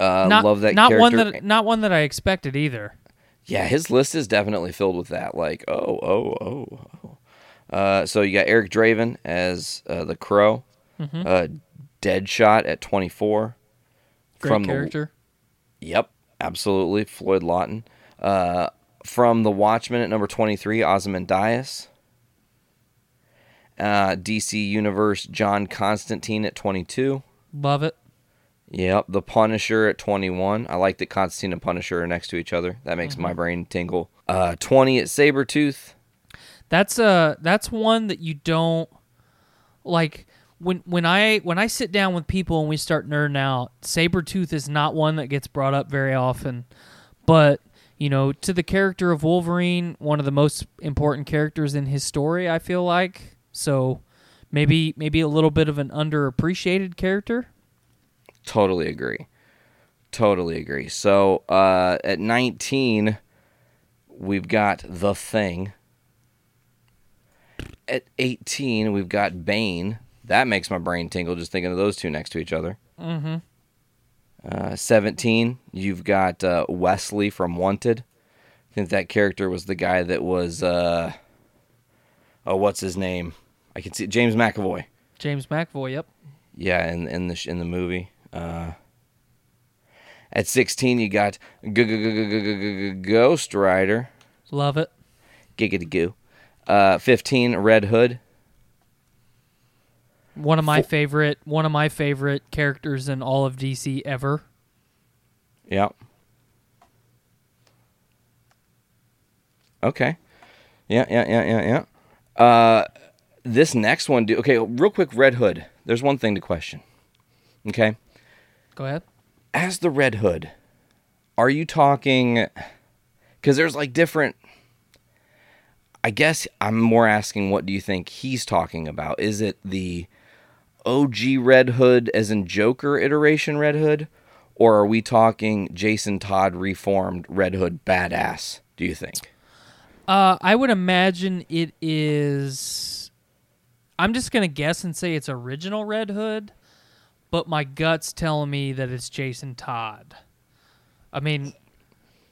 Speaker 3: Uh,
Speaker 2: not
Speaker 3: love that
Speaker 2: not one that not one that I expected either.
Speaker 3: Yeah, his list is definitely filled with that. Like, oh, oh, oh, oh. Uh, so you got Eric Draven as uh, the Crow. Uh, Deadshot at 24.
Speaker 2: Great
Speaker 3: From the-
Speaker 2: character.
Speaker 3: Yep, absolutely. Floyd Lawton. Uh, from The Watchmen at number 23, Ozymandias. Uh, DC Universe, John Constantine at 22.
Speaker 2: Love it.
Speaker 3: Yep, The Punisher at 21. I like that Constantine and Punisher are next to each other. That makes my brain tingle. Uh, 20 at Sabretooth.
Speaker 2: That's uh that's one that you don't like when when I when I sit down with people and we start nerding out, Sabretooth is not one that gets brought up very often. But, you know, to the character of Wolverine, one of the most important characters in his story, I feel like. So maybe maybe a little bit of an underappreciated character.
Speaker 3: Totally agree. Totally agree. So uh, at 19, we've got The Thing. At 18, we've got Bane. That makes my brain tingle just thinking of those two next to each other. Mm-hmm. Uh, 17, you've got uh, Wesley from Wanted. I think that character was the guy that was, uh, oh, what's his name? I can see James McAvoy.
Speaker 2: James McAvoy, yep.
Speaker 3: Yeah, in in the in the movie. Uh, at 16, you got Ghost Rider.
Speaker 2: Love it.
Speaker 3: Giggity goo. Uh, 15, Red Hood.
Speaker 2: One of my favorite one of my favorite characters in all of DC ever.
Speaker 3: Yep. Okay. Yeah, yeah, yeah, yeah, yeah. Uh, this next one, do okay. Real quick, Red Hood. There's one thing to question. Okay.
Speaker 2: Go ahead.
Speaker 3: as the Red Hood, are you talking? Because there's like different. I guess I'm more asking, what do you think he's talking about? Is it the OG Red Hood, as in Joker iteration Red Hood, or are we talking Jason Todd reformed Red Hood badass? Do you think?
Speaker 2: Uh, I would imagine it is. I'm just gonna guess and say it's original Red Hood, but my gut's telling me that it's Jason Todd. I mean,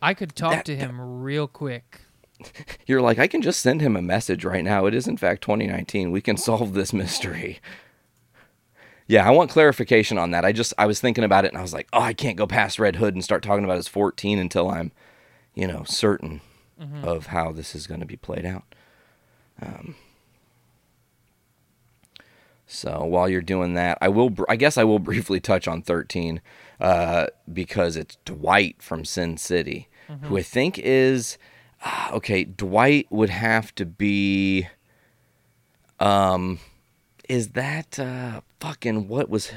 Speaker 2: I could talk
Speaker 3: That-
Speaker 2: to him real quick. [laughs]
Speaker 3: You're like, I can just send him a message right now. It is, in fact, 2019. We can solve this mystery. Yeah, I want clarification on that. I just, I was thinking about it and I was like, oh, I can't go past Red Hood and start talking about his 14 until I'm, you know, certain of how this is going to be played out. Um, so while you're doing that, I will, br- I guess I will [laughs] briefly touch on 13 uh, because it's Dwight from Sin City, who I think is ah, okay. Dwight would have to be. Um, is that uh fucking what was?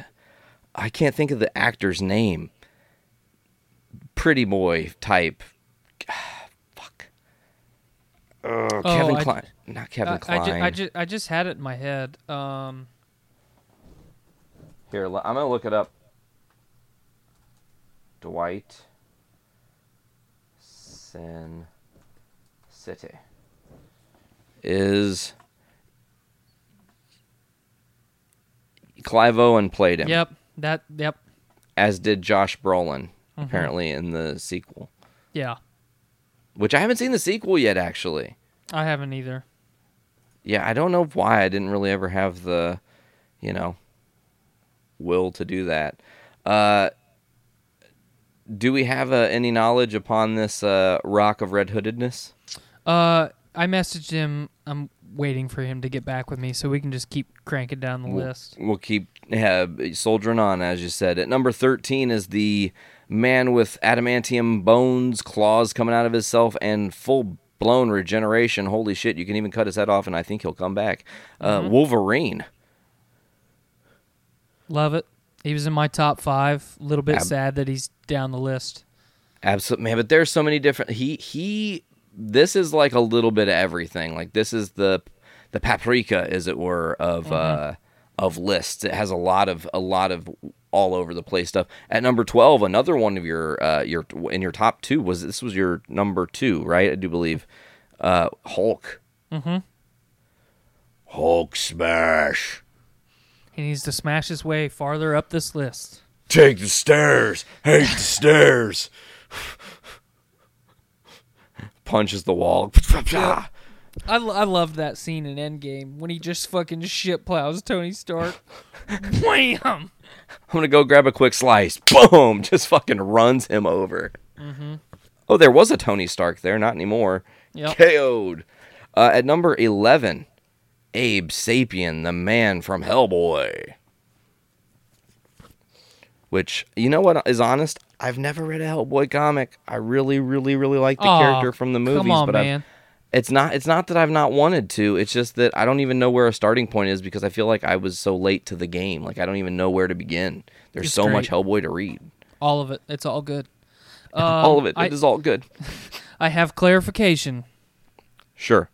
Speaker 3: I can't think of the actor's name. Pretty boy type. [sighs] Fuck. Uh, Kevin
Speaker 2: Oh, I-
Speaker 3: Klein, not Kevin
Speaker 2: I,
Speaker 3: Klein.
Speaker 2: ju- I, ju- I just had it in my head. Um,
Speaker 3: Here, l- I'm gonna look it up. Dwight Sin City is Clive Owen played him,
Speaker 2: yep, that, yep,
Speaker 3: as did Josh Brolin, apparently in the sequel.
Speaker 2: yeah.
Speaker 3: Which I haven't seen the sequel yet, actually.
Speaker 2: I haven't either.
Speaker 3: yeah, I don't know why I didn't really ever have the, you know, will to do that. Uh, do we have uh, any knowledge upon this uh, rock of red hoodedness?
Speaker 2: Uh, I messaged him. I'm waiting for him to get back with me so we can just keep cranking down the list.
Speaker 3: We'll keep uh, soldiering on, as you said. At number 13 is the man with adamantium bones, claws coming out of himself, and full blown regeneration. Holy shit, you can even cut his head off, and I think he'll come back. Uh, Wolverine.
Speaker 2: Love it. He was in my top five. A little bit
Speaker 3: Ab-
Speaker 2: sad that he's down the list.
Speaker 3: Absolutely, man. But there's so many different. He he. This is like a little bit of everything. Like this is the the paprika, as it were, of uh of lists. It has a lot of a lot of all over the place stuff. At number twelve, another one of your uh your in your top two was this was your number two, right? I do believe. Uh, Hulk.
Speaker 2: Mm-hmm.
Speaker 3: Hulk smash.
Speaker 2: He needs to smash his way farther up this list.
Speaker 3: Take the stairs. Hate the stairs. Punches the wall. [laughs]
Speaker 2: I, l- I loved that scene in Endgame when he just fucking shit plows Tony Stark. [laughs] Wham!
Speaker 3: I'm gonna go grab a quick slice. [laughs] Boom! Just fucking runs him over. Oh, there was a Tony Stark there, not anymore.
Speaker 2: Yep.
Speaker 3: KO'd. Uh, at number 11, Abe Sapien, the man from Hellboy. Which, you know what is honest? I've never read a Hellboy comic. I really, really, really like the character from the movies,
Speaker 2: on,
Speaker 3: but I've- it's not it's not that I've not wanted to. It's just that I don't even know where a starting point is because I feel like I was so late to the game. Like I don't even know where to begin. There's
Speaker 2: It's
Speaker 3: so much. Hellboy to read.
Speaker 2: All of it. It's all good. [laughs]
Speaker 3: all of it.
Speaker 2: Um, I-
Speaker 3: it is all good. [laughs]
Speaker 2: I have clarification.
Speaker 3: Sure.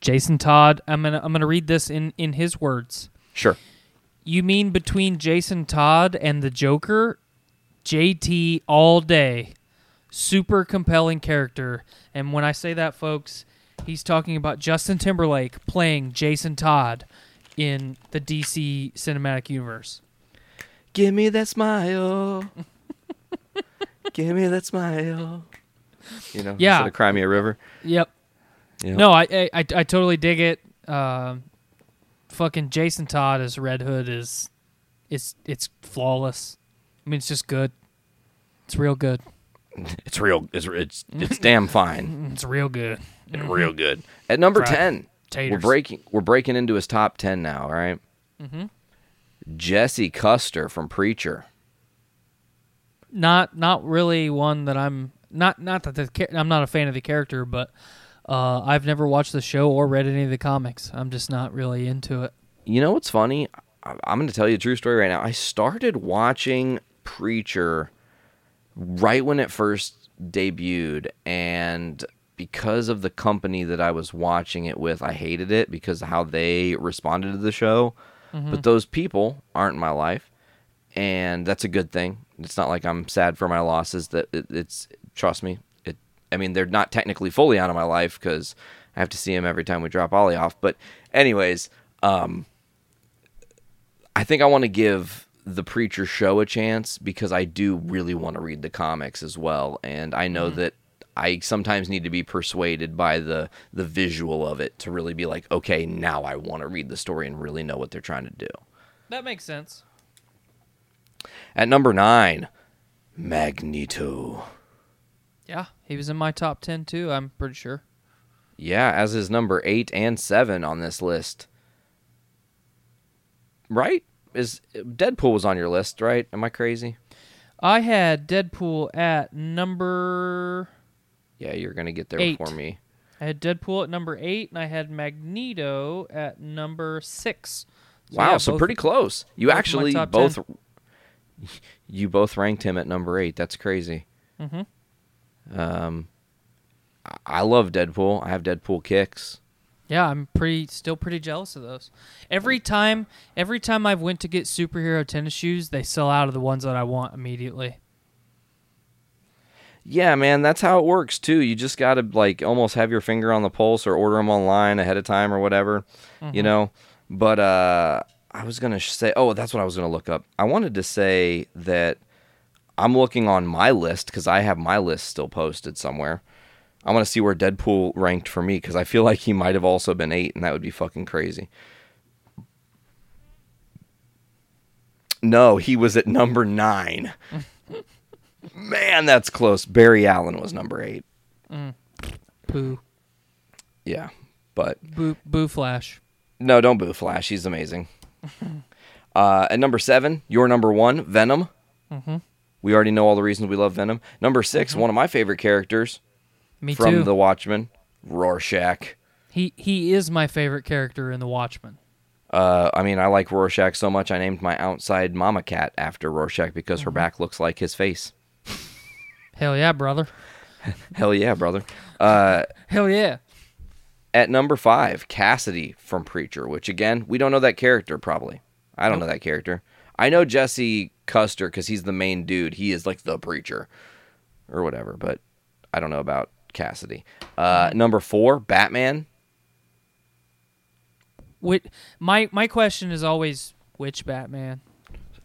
Speaker 2: Jason Todd. I'm gonna I'm gonna read this in in his words.
Speaker 3: Sure.
Speaker 2: You mean between Jason Todd and the Joker? JT all day. Super compelling character. And when I say that, folks, he's talking about Justin Timberlake playing Jason Todd in the DC cinematic universe.
Speaker 3: Give me that smile. [laughs] Give me that smile. You know,
Speaker 2: Yeah.
Speaker 3: instead of Cry Me a River.
Speaker 2: Yep.
Speaker 3: Yep.
Speaker 2: No, I, I I totally dig it. Um, fucking Jason Todd as Red Hood is, it's it's flawless. I mean, it's just good. It's real good. [laughs]
Speaker 3: It's real. It's it's it's damn fine.
Speaker 2: It's real good.
Speaker 3: real good. At number
Speaker 2: Fried
Speaker 3: ten, we're breaking we're breaking into his top ten now. All right?
Speaker 2: Mm-hmm.
Speaker 3: Jesse Custer from Preacher.
Speaker 2: Not not really one that I'm not not that the I'm not a fan of the character, but uh, I've never watched the show or read any of the comics. I'm just not really into it.
Speaker 3: You know what's funny? I'm going to tell you a true story right now. I started watching Preacher right when it first debuted, and because of the company that I was watching it with, I hated it because of how they responded to the show. But those people aren't in my life, and that's a good thing. It's not like I'm sad for my losses. That it, it's trust me. It. I mean, they're not technically fully out of my life because I have to see him every time we drop Ollie off. But anyways, um, I think I want to give the Preacher show a chance because I do really want to read the comics as well, and I know mm-hmm. that I sometimes need to be persuaded by the the visual of it to really be like, okay, now I want to read the story and really know what they're trying to do.
Speaker 2: That makes sense.
Speaker 3: At number nine, Magneto.
Speaker 2: Yeah, he was in my top ten too. I'm pretty sure.
Speaker 3: Yeah, as is number eight and seven on this list. Right? Is Deadpool was on your list, right? Am I crazy?
Speaker 2: I had Deadpool at number.
Speaker 3: Yeah, you're gonna get there
Speaker 2: Eight.
Speaker 3: before me.
Speaker 2: I had Deadpool at number eight, and I had Magneto at number six. So,
Speaker 3: wow,
Speaker 2: yeah,
Speaker 3: so
Speaker 2: both-
Speaker 3: pretty close. You
Speaker 2: both
Speaker 3: actually both [laughs] you both ranked him at number eight. That's crazy.
Speaker 2: Mm-hmm.
Speaker 3: Um, I love Deadpool. I have Deadpool kicks.
Speaker 2: Yeah, I'm pretty still pretty jealous of those. Every time, every time I've went to get superhero tennis shoes, they sell out of the ones that I want immediately.
Speaker 3: Yeah, man, that's how it works too. You just gotta like almost have your finger on the pulse or order them online ahead of time or whatever, you know. But uh, I was gonna say, oh, that's what I was gonna look up. I wanted to say that I'm looking on my list because I have my list still posted somewhere. I want to see where Deadpool ranked for me because I feel like he might have also been eight, and that would be fucking crazy. No, he was at number nine. [laughs] Man, that's close. Barry Allen was number eight.
Speaker 2: Boo.
Speaker 3: Yeah, but
Speaker 2: Boo, boo Flash.
Speaker 3: no, don't boo Flash. He's amazing. [laughs] uh, at number seven, your number one, Venom.
Speaker 2: Mm-hmm.
Speaker 3: We already know all the reasons we love Venom. Number 6 one of my favorite characters
Speaker 2: Me
Speaker 3: from
Speaker 2: too.
Speaker 3: The Watchmen, Rorschach.
Speaker 2: he he is my favorite character in The Watchmen.
Speaker 3: Uh, I mean, I like Rorschach so much I named my outside mama cat after Rorschach because
Speaker 2: Mm-hmm.
Speaker 3: her back looks like his face.
Speaker 2: Hell yeah, brother. [laughs]
Speaker 3: Hell yeah, brother. Uh,
Speaker 2: Hell yeah.
Speaker 3: at number five, Cassidy from Preacher, which again, we don't know that character probably. I don't know that character. I know Jesse Custer because he's the main dude. He is like the preacher or whatever, but I don't know about Cassidy. Uh, number four, Batman.
Speaker 2: Wait, my my question is always which Batman?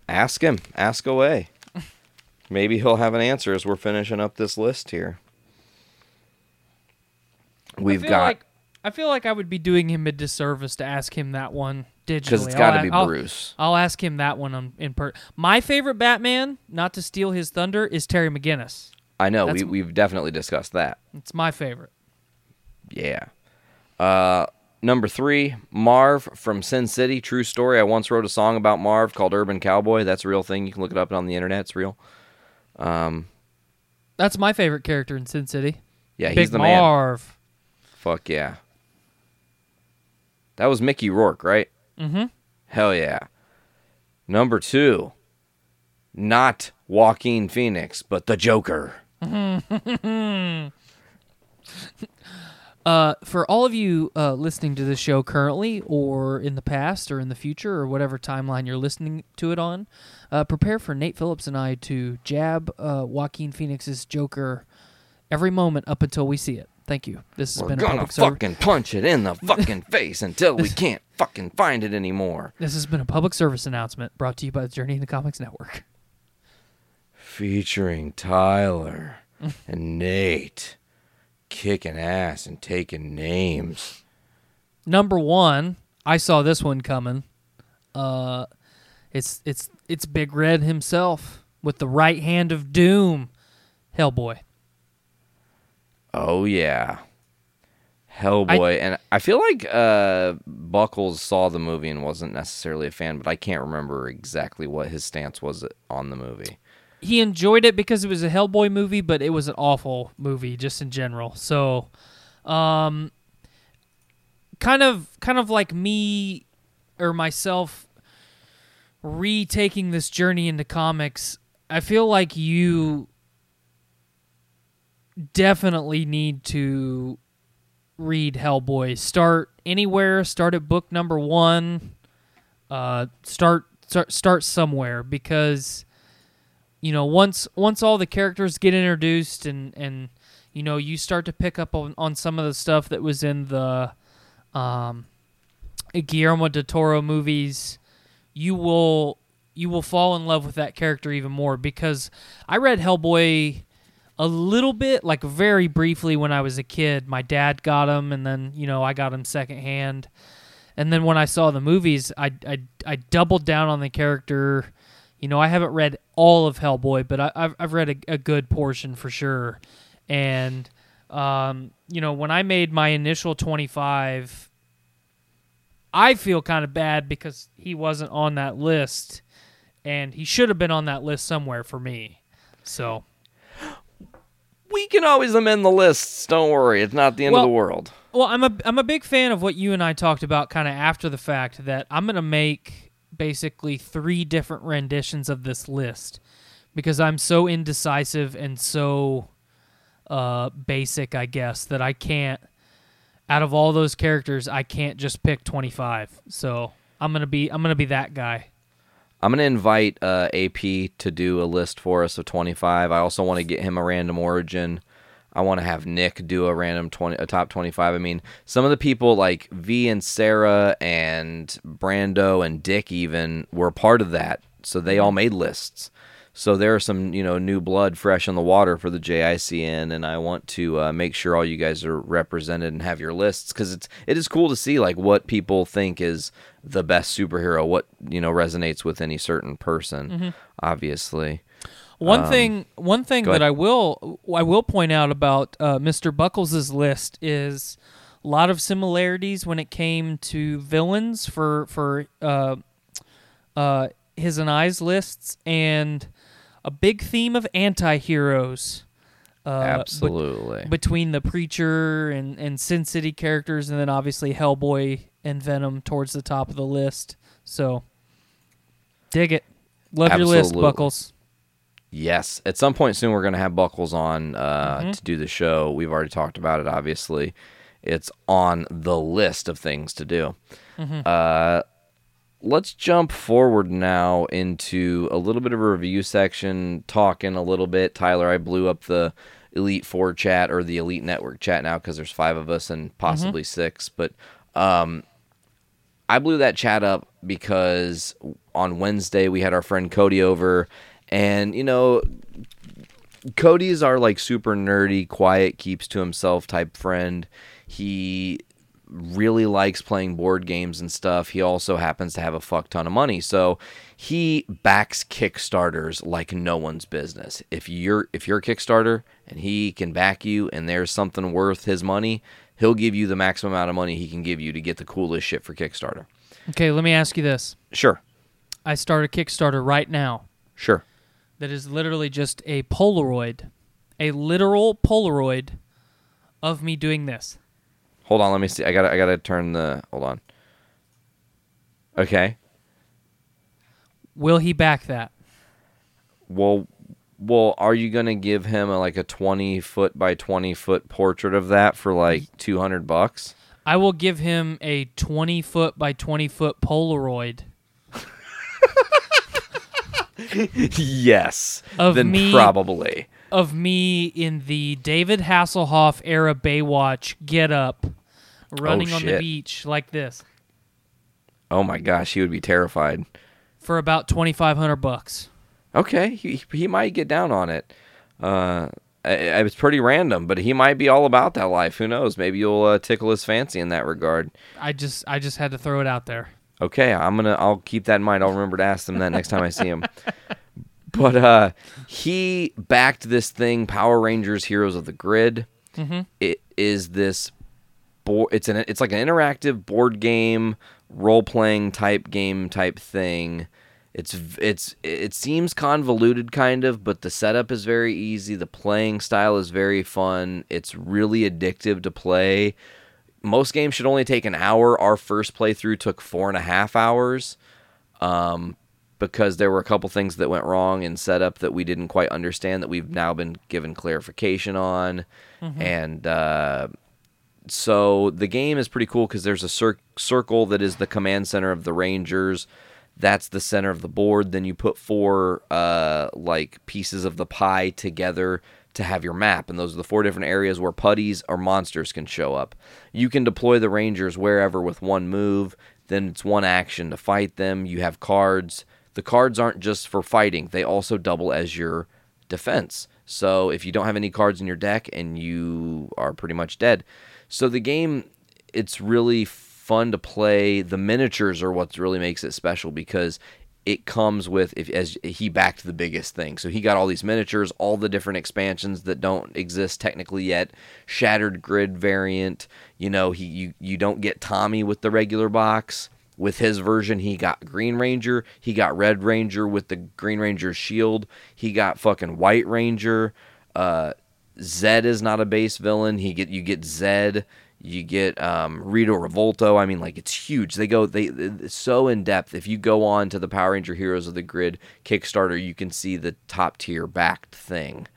Speaker 3: Ask him. Ask away. [laughs] Maybe he'll have an answer as we're finishing up this list here. We've
Speaker 2: I feel
Speaker 3: got
Speaker 2: like I feel like I would be doing him a disservice to ask him that one digitally.
Speaker 3: because it's got to be
Speaker 2: I'll-
Speaker 3: Bruce.
Speaker 2: I'll ask him that one on, in per. My favorite Batman, not to steal his thunder, is Terry McGinnis.
Speaker 3: I know we we've definitely discussed that.
Speaker 2: It's my favorite.
Speaker 3: Yeah. Uh, number three, Marv from Sin City. True story. I once wrote a song about Marv called Urban Cowboy. That's a real thing. You can look it up on the internet. It's real.
Speaker 2: Um, That's my favorite character in Sin City.
Speaker 3: Yeah,
Speaker 2: Big
Speaker 3: he's the man.
Speaker 2: Marv.
Speaker 3: Fuck yeah. That was Mickey Rourke, right?
Speaker 2: Mm-hmm.
Speaker 3: Hell yeah. Number two, not Joaquin Phoenix, but the Joker. [laughs]
Speaker 2: Uh, for all of you uh, listening to this show currently, or in the past, or in the future, or whatever timeline you're listening to it on, uh, prepare for Nate Phillips and I to jab uh, Joaquin Phoenix's Joker every moment up until we see it. Thank you. This has
Speaker 3: We're
Speaker 2: been a
Speaker 3: gonna
Speaker 2: public service.
Speaker 3: fucking punch it in the fucking [laughs] face until we can't fucking find it anymore.
Speaker 2: This has been a public service announcement brought to you by the Journey the Comics Network.
Speaker 3: Featuring Tyler and Nate kicking ass and taking names.
Speaker 2: Number one, I saw this one coming. Uh, it's it's it's Big Red himself with the right hand of doom, Hellboy.
Speaker 3: Oh yeah. Hellboy and I feel like uh Buckles saw the movie and wasn't necessarily a fan, but I can't remember exactly what his stance was on the movie.
Speaker 2: He enjoyed it because it was a Hellboy movie, but it was an awful movie just in general. So, um, kind of kind of like me or myself retaking this journey into comics. I feel like you definitely need to read Hellboy. Start anywhere. Start at book number one. Uh, start start start somewhere because you know once once all the characters get introduced and and you know you start to pick up on, on some of the stuff that was in the um, Guillermo del Toro movies, you will you will fall in love with that character even more because I read Hellboy a little bit, like very briefly when I was a kid. My dad got him, and then you know I got him secondhand. And then when I saw the movies, I I, I doubled down on the character. You know, I haven't read all of Hellboy, but I, I've I've read a, a good portion for sure. And um, you know, when I made my initial twenty five, I feel kind of bad because he wasn't on that list, and he should have been on that list somewhere for me. So
Speaker 3: We can always amend the lists, don't worry. It's not the end
Speaker 2: Well-
Speaker 3: of the world.
Speaker 2: Well, I'm a I'm a big fan of what you and I talked about kind of after the fact that I'm going to make basically three different renditions of this list because I'm so indecisive and so uh basic, I guess, that I can't out of all those characters, I can't just pick 25. So, I'm to be I'm to be that guy.
Speaker 3: I'm gonna invite uh, AP to do a list for us of 25. I also want to get him a random origin. I want to have Nick do a random 20, a top 25. I mean, some of the people like V and Sarah and Brando and Dick even were part of that, so they all made lists. So there are some, you know, new blood fresh on the water for the JICN, and I want to uh, make sure all you guys are represented and have your lists because it's it is cool to see like what people think is the best superhero, what you know resonates with any certain person.
Speaker 2: Mm-hmm.
Speaker 3: Obviously,
Speaker 2: One thing, one thing that
Speaker 3: ahead.
Speaker 2: I will, I will point out about uh, Mr. Buckles's list is a lot of similarities when it came to villains for for uh, uh, his and I's lists, and a big theme of anti-heroes. Uh,
Speaker 3: absolutely.
Speaker 2: between the preacher and and Sin City characters, and then obviously Hellboy and Venom towards the top of the list. So, dig it. Love your list, Buckles.
Speaker 3: Yes, at some point soon we're gonna have Buckles on uh,
Speaker 2: Mm-hmm.
Speaker 3: to do the show. We've already talked about it. Obviously, it's on the list of things to do.
Speaker 2: Mm-hmm.
Speaker 3: Uh, let's jump forward now into a little bit of a review section, talking a little bit. Tyler, I blew up the Elite Four chat or the Elite Network chat now because there's five of us and possibly six, but um, I blew that chat up because on Wednesday we had our friend Cody over, and you know, Cody's our like super nerdy, quiet, keeps to himself type friend. He really likes playing board games and stuff. He also happens to have a fuck ton of money. So he backs Kickstarters like no one's business. If you're if you're a Kickstarter and he can back you and there's something worth his money, he'll give you the maximum amount of money he can give you to get the coolest shit for Kickstarter.
Speaker 2: Okay, let me ask you this.
Speaker 3: Sure.
Speaker 2: I start a Kickstarter right now
Speaker 3: Sure.
Speaker 2: That is literally just a Polaroid, a literal Polaroid of me doing this.
Speaker 3: Hold on, let me see. I gotta I gotta turn the hold on. Okay.
Speaker 2: Will he back that?
Speaker 3: Well well, are you gonna give him a, like a twenty foot by twenty foot portrait of that for like two hundred bucks?
Speaker 2: I will give him a 20 foot by 20 foot Polaroid [laughs]
Speaker 3: yes.
Speaker 2: Of
Speaker 3: then
Speaker 2: me-
Speaker 3: probably.
Speaker 2: of me in the David Hasselhoff era Baywatch get up, running on the beach like this
Speaker 3: Oh my gosh, he would be terrified.
Speaker 2: for about 2500 bucks.
Speaker 3: Okay, he he might get down on it. Uh, I, I- it's pretty random, but he might be all about that life. Who knows? Maybe you'll uh, tickle his fancy in that regard.
Speaker 2: I just I just had to throw it out there.
Speaker 3: Okay, I'm gonna. I'll keep that in mind. I'll remember to ask them that next time I see him. But uh, he backed this thing, Power Rangers: Heroes of the Grid. It is this board. It's an. It's like an interactive board game, role playing type game type thing. It's it's it seems convoluted kind of, but the setup is very easy. The playing style is very fun. It's really addictive to play most games should only take an hour. Our first playthrough took four and a half hours um, because there were a couple things that went wrong in setup that we didn't quite understand that we've now been given clarification on. And uh, so the game is pretty cool because there's a cir- circle that is the command center of the Rangers. That's the center of the board. Then you put four uh, like pieces of the pie together to have your map, and those are the four different areas where putties or monsters can show up. You can deploy the Rangers wherever with one move. Then it's one action to fight them. You have cards. The cards aren't just for fighting; they also double as your defense. So if you don't have any cards in your deck and you are pretty much dead. So the game it's really fun to play. The miniatures are what really makes it special because it comes with if as he backed the biggest thing. So he got all these miniatures, all the different expansions that don't exist technically yet. Shattered grid variant, you know, he you you don't get Tommy with the regular box. With his version, he got Green Ranger, he got Red Ranger with the Green Ranger shield, he got fucking White Ranger. Uh, Zedd is not a base villain. He get you get Zedd, you get um, Rito Revolto. I mean, like it's huge. They go they so in depth. If you go on to the Power Ranger Heroes of the Grid Kickstarter, you can see the top tier backed thing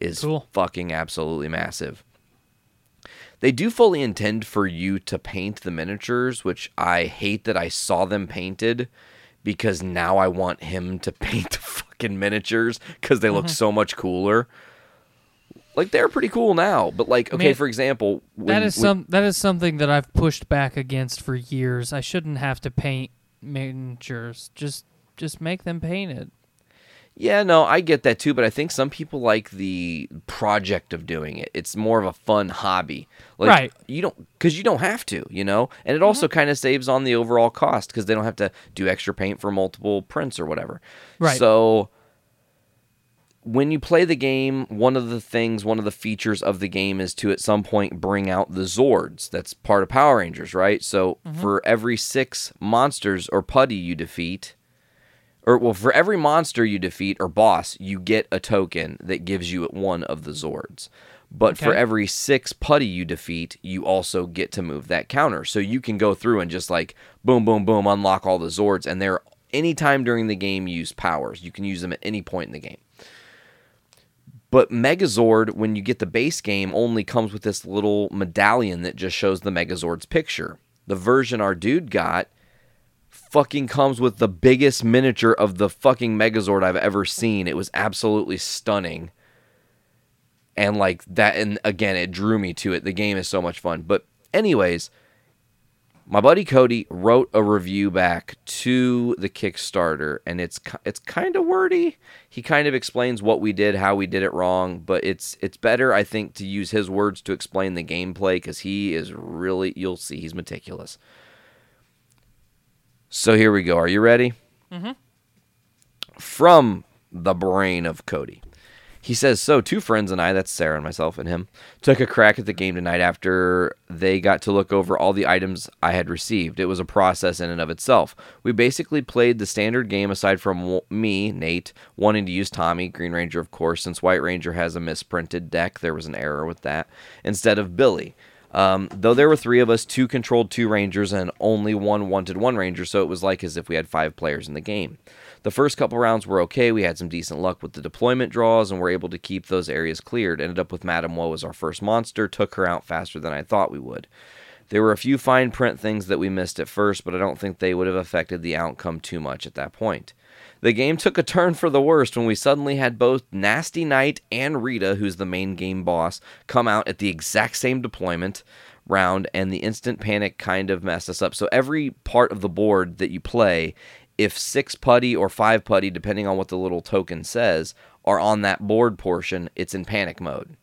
Speaker 3: is
Speaker 2: Cool.
Speaker 3: fucking absolutely massive. They do fully intend for you to paint the miniatures, which I hate that I saw them painted because now I want him to [laughs] paint the fucking miniatures because they look so much cooler. Like they're pretty cool now, but like okay,
Speaker 2: Man,
Speaker 3: for example, when,
Speaker 2: that is
Speaker 3: when-
Speaker 2: some that is something that I've pushed back against for years. I shouldn't have to paint miniatures. Just just make them painted.
Speaker 3: Yeah, no, I get that too, but I think some people like the project of doing it. It's more of a fun hobby. Like,
Speaker 2: Right.
Speaker 3: You don't because you don't have to, you know, and it mm-hmm. also kind of saves on the overall cost because they don't have to do extra paint for multiple prints or whatever.
Speaker 2: Right.
Speaker 3: So when you play the game, one of the things, one of the features of the game is to at some point bring out the Zords. That's part of Power Rangers, right? So mm-hmm. for every six monsters or putty you defeat, or well, for every monster you defeat or boss, you get a token that gives you one of the Zords. But for every six putty you defeat, you also get to move that counter. So you can go through and just like boom, boom, boom, unlock all the Zords, and they're anytime during the game use powers. You can use them at any point in the game. But Megazord, when you get the base game, only comes with this little medallion that just shows the Megazord's picture. The version our dude got fucking comes with the biggest miniature of the fucking Megazord I've ever seen. It was absolutely stunning. And like that and again it drew me to it. The game is so much fun. But anyways, my buddy Cody wrote a review back to the Kickstarter and it's it's kind of wordy. He kind of explains what we did, how we did it wrong, but it's it's better I think to use his words to explain the gameplay cuz he is really you'll see he's meticulous. So here we go. Are you ready? Mm-hmm. From the brain of Cody. He says, So, two friends and I, that's Sarah and myself and him, took a crack at the game tonight after they got to look over all the items I had received. It was a process in and of itself. We basically played the standard game aside from me, Nate, wanting to use Tommy, Green Ranger, of course, since White Ranger has a misprinted deck. There was an error with that, instead of Billy. Um, though there were three of us, two controlled two Rangers, and only one wanted one Ranger, so it was like as if we had five players in the game. The first couple rounds were okay. We had some decent luck with the deployment draws and were able to keep those areas cleared. Ended up with Madame Woe as our first monster, took her out faster than I thought we would. There were a few fine print things that we missed at first, but I don't think they would have affected the outcome too much at that point. The game took a turn for the worst when we suddenly had both Nasty Knight and Rita, who's the main game boss, come out at the exact same deployment round, and the instant panic kind of messed us up. So every part of the board that you play, if six putty or five putty, depending on what the little token says, are on that board portion, it's in panic mode.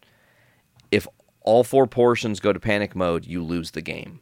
Speaker 3: If all four portions go to panic mode, you lose the game.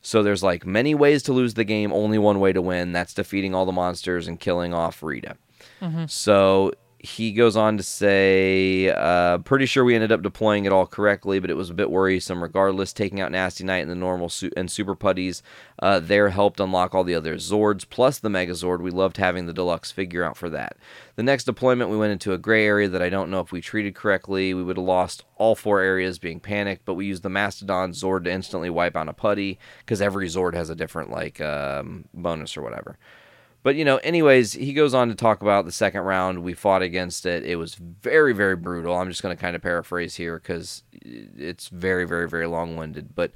Speaker 3: So there's like many ways to lose the game, only one way to win. That's defeating all the monsters and killing off Rita. Mm-hmm. So he goes on to say, uh, pretty sure we ended up deploying it all correctly, but it was a bit worrisome regardless. Taking out Nasty Knight and the normal su- and super putties uh, there helped unlock all the other Zords, plus the Megazord. We loved having the deluxe figure out for that. The next deployment, we went into a gray area that I don't know if we treated correctly. We would have lost all four areas being panicked, but we used the Mastodon Zord to instantly wipe out a putty because every Zord has a different like um, bonus or whatever. But you know, anyways, he goes on to talk about the second round. We fought against it. It was very, very brutal. I'm just going to kind of paraphrase here because it's very, very, very long-winded. But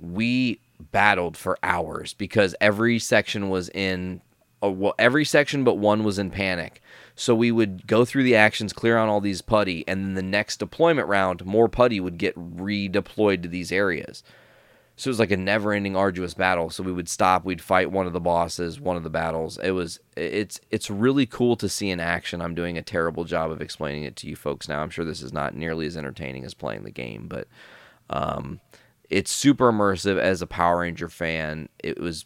Speaker 3: we battled for hours because every section was in, uh, well, every section but one was in panic. So we would go through the actions, clear on all these putty, and then the next deployment round, more putty would get redeployed to these areas. So it was like a never-ending arduous battle. So we would stop, we'd fight one of the bosses, one of the battles. It was it's it's really cool to see in action. I'm doing a terrible job of explaining it to you folks now. I'm sure this is not nearly as entertaining as playing the game, but um, it's super immersive as a Power Ranger fan. It was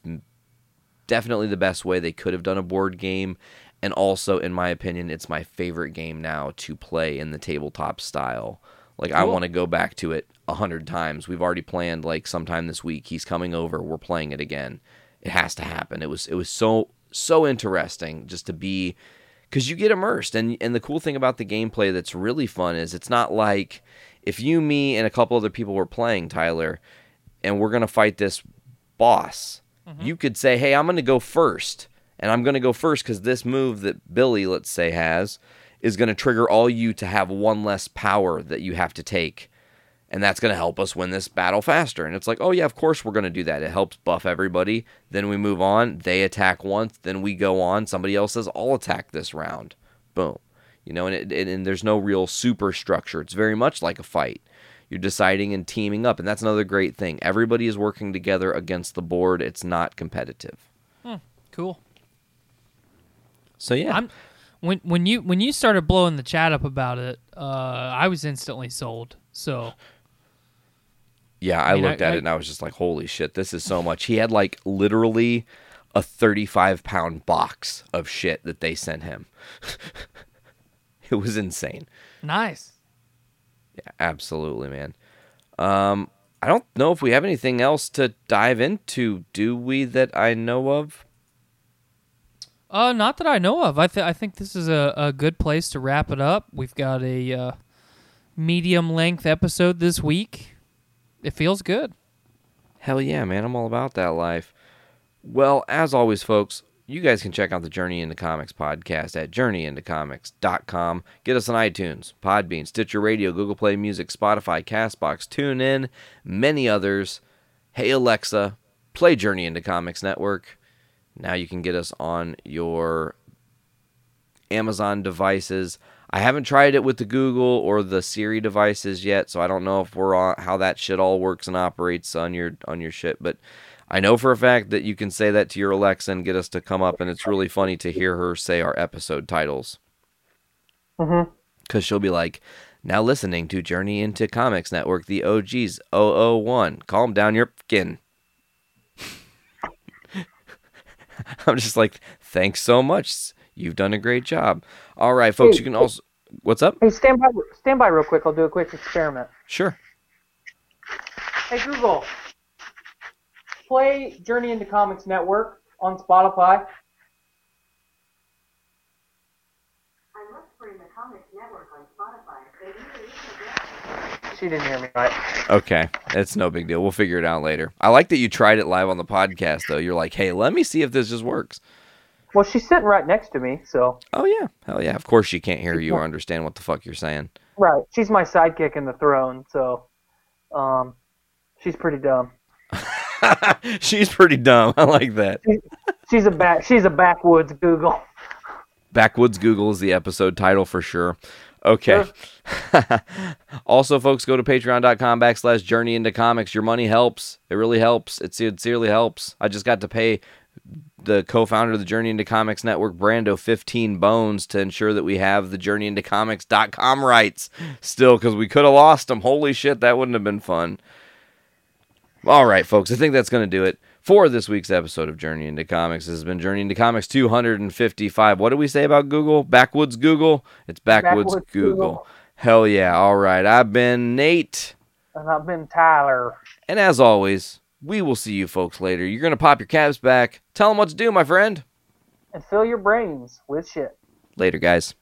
Speaker 3: definitely the best way they could have done a board game. And also, in my opinion, it's my favorite game now to play in the tabletop style. Like I want to go back to it a hundred times. We've already planned like sometime this week. He's coming over. We're playing it again. It has to happen. It was it was so so interesting just to be because you get immersed. And and the cool thing about the gameplay that's really fun is it's not like if you, me, and a couple other people were playing Tyler, and we're gonna fight this boss. Mm-hmm. You could say, "Hey, I'm gonna go first, and I'm gonna go first because this move that Billy, let's say, has is gonna trigger all you to have one less power that you have to take." and that's going to help us win this battle faster. And it's like, oh yeah, of course we're going to do that. It helps buff everybody. Then we move on. They attack once, then we go on. Somebody else says, I'll attack this round. Boom. You know, and, it, it- and there's no real super structure. It's very much like a fight. You're deciding and teaming up, and that's another great thing. Everybody is working together against the board. It's not competitive. Hmm.
Speaker 2: Cool.
Speaker 3: So yeah,
Speaker 2: I'm when when you when you started blowing the chat up about it, uh, I was instantly sold. So
Speaker 3: Yeah, I,
Speaker 2: I mean,
Speaker 3: looked
Speaker 2: I-
Speaker 3: at
Speaker 2: I-
Speaker 3: it and I was just like, holy shit, this is so much. He had like literally a 35 pound box of shit that they sent him. [laughs] it was insane.
Speaker 2: nice.
Speaker 3: Yeah, absolutely, man. Um, I don't know if we have anything else to dive into, do we, that I know of?
Speaker 2: Uh, not that I know of. I th- I think this is a, a good place to wrap it up. We've got a uh, medium length episode this week. It feels good.
Speaker 3: Hell yeah, man. I'm all about that life. Well, as always, folks, you guys can check out the Journey into Comics podcast at journeyintocomics.com. Get us on iTunes, Podbean, Stitcher Radio, Google Play Music, Spotify, Castbox, TuneIn, many others. Hey, Alexa, play Journey into Comics Network. Now you can get us on your Amazon devices. I haven't tried it with the Google or the Siri devices yet, so I don't know if we're on how that shit all works and operates on your on your shit. But I know for a fact that you can say that to your Alexa and get us to come up, and it's really funny to hear her say our episode titles.
Speaker 4: Mm-hmm.
Speaker 3: Because she'll be like, now listening to Journey into Comics Network, the OGs 001. Calm down your skin. [laughs] I'm just like, thanks so much. You've done a great job. All right, folks, you can also. What's up?
Speaker 4: Hey, stand by, stand by real quick. I'll do a quick experiment.
Speaker 3: Sure.
Speaker 4: Hey Google, play Journey into Comics Network on Spotify.
Speaker 5: I looked for the Comics Network on Spotify. It either is or
Speaker 4: She didn't hear me right.
Speaker 3: Okay, it's no big deal. We'll figure it out later. I like that you tried it live on the podcast, though. You're like, hey, let me see if this just works.
Speaker 4: Well, she's sitting right next to me, so
Speaker 3: Oh, yeah. Hell yeah. Of course she can't hear you or understand what the fuck you're saying.
Speaker 4: right. She's my sidekick in the throne, so um, she's pretty dumb. [laughs]
Speaker 3: She's pretty dumb. I like that.
Speaker 4: She's a back. She's a backwoods Google.
Speaker 3: Backwoods Google is the episode title for sure. Okay. [laughs] also, folks, go to patreon.com backslash journey into comics. Your money helps. It really helps. It sincerely helps. I just got to pay the co-founder of the Journey into Comics Network, Brando, 15 bones to ensure that we have the Journey into Comics.com rights still because we could have lost them. Holy shit, that wouldn't have been fun. All right, folks, I think that's going to do it for this week's episode of Journey into Comics. This has been Journey into Comics 255. What do we say about Google? Backwoods Google? It's Backwoods,
Speaker 4: Backwoods
Speaker 3: Google.
Speaker 4: Google.
Speaker 3: Hell yeah. All right. I've been Nate.
Speaker 4: And I've been Tyler.
Speaker 3: And as always, we will see you folks later. You're going to pop your caps back. Tell them what to do, my friend.
Speaker 4: And fill your brains with shit.
Speaker 3: Later, guys.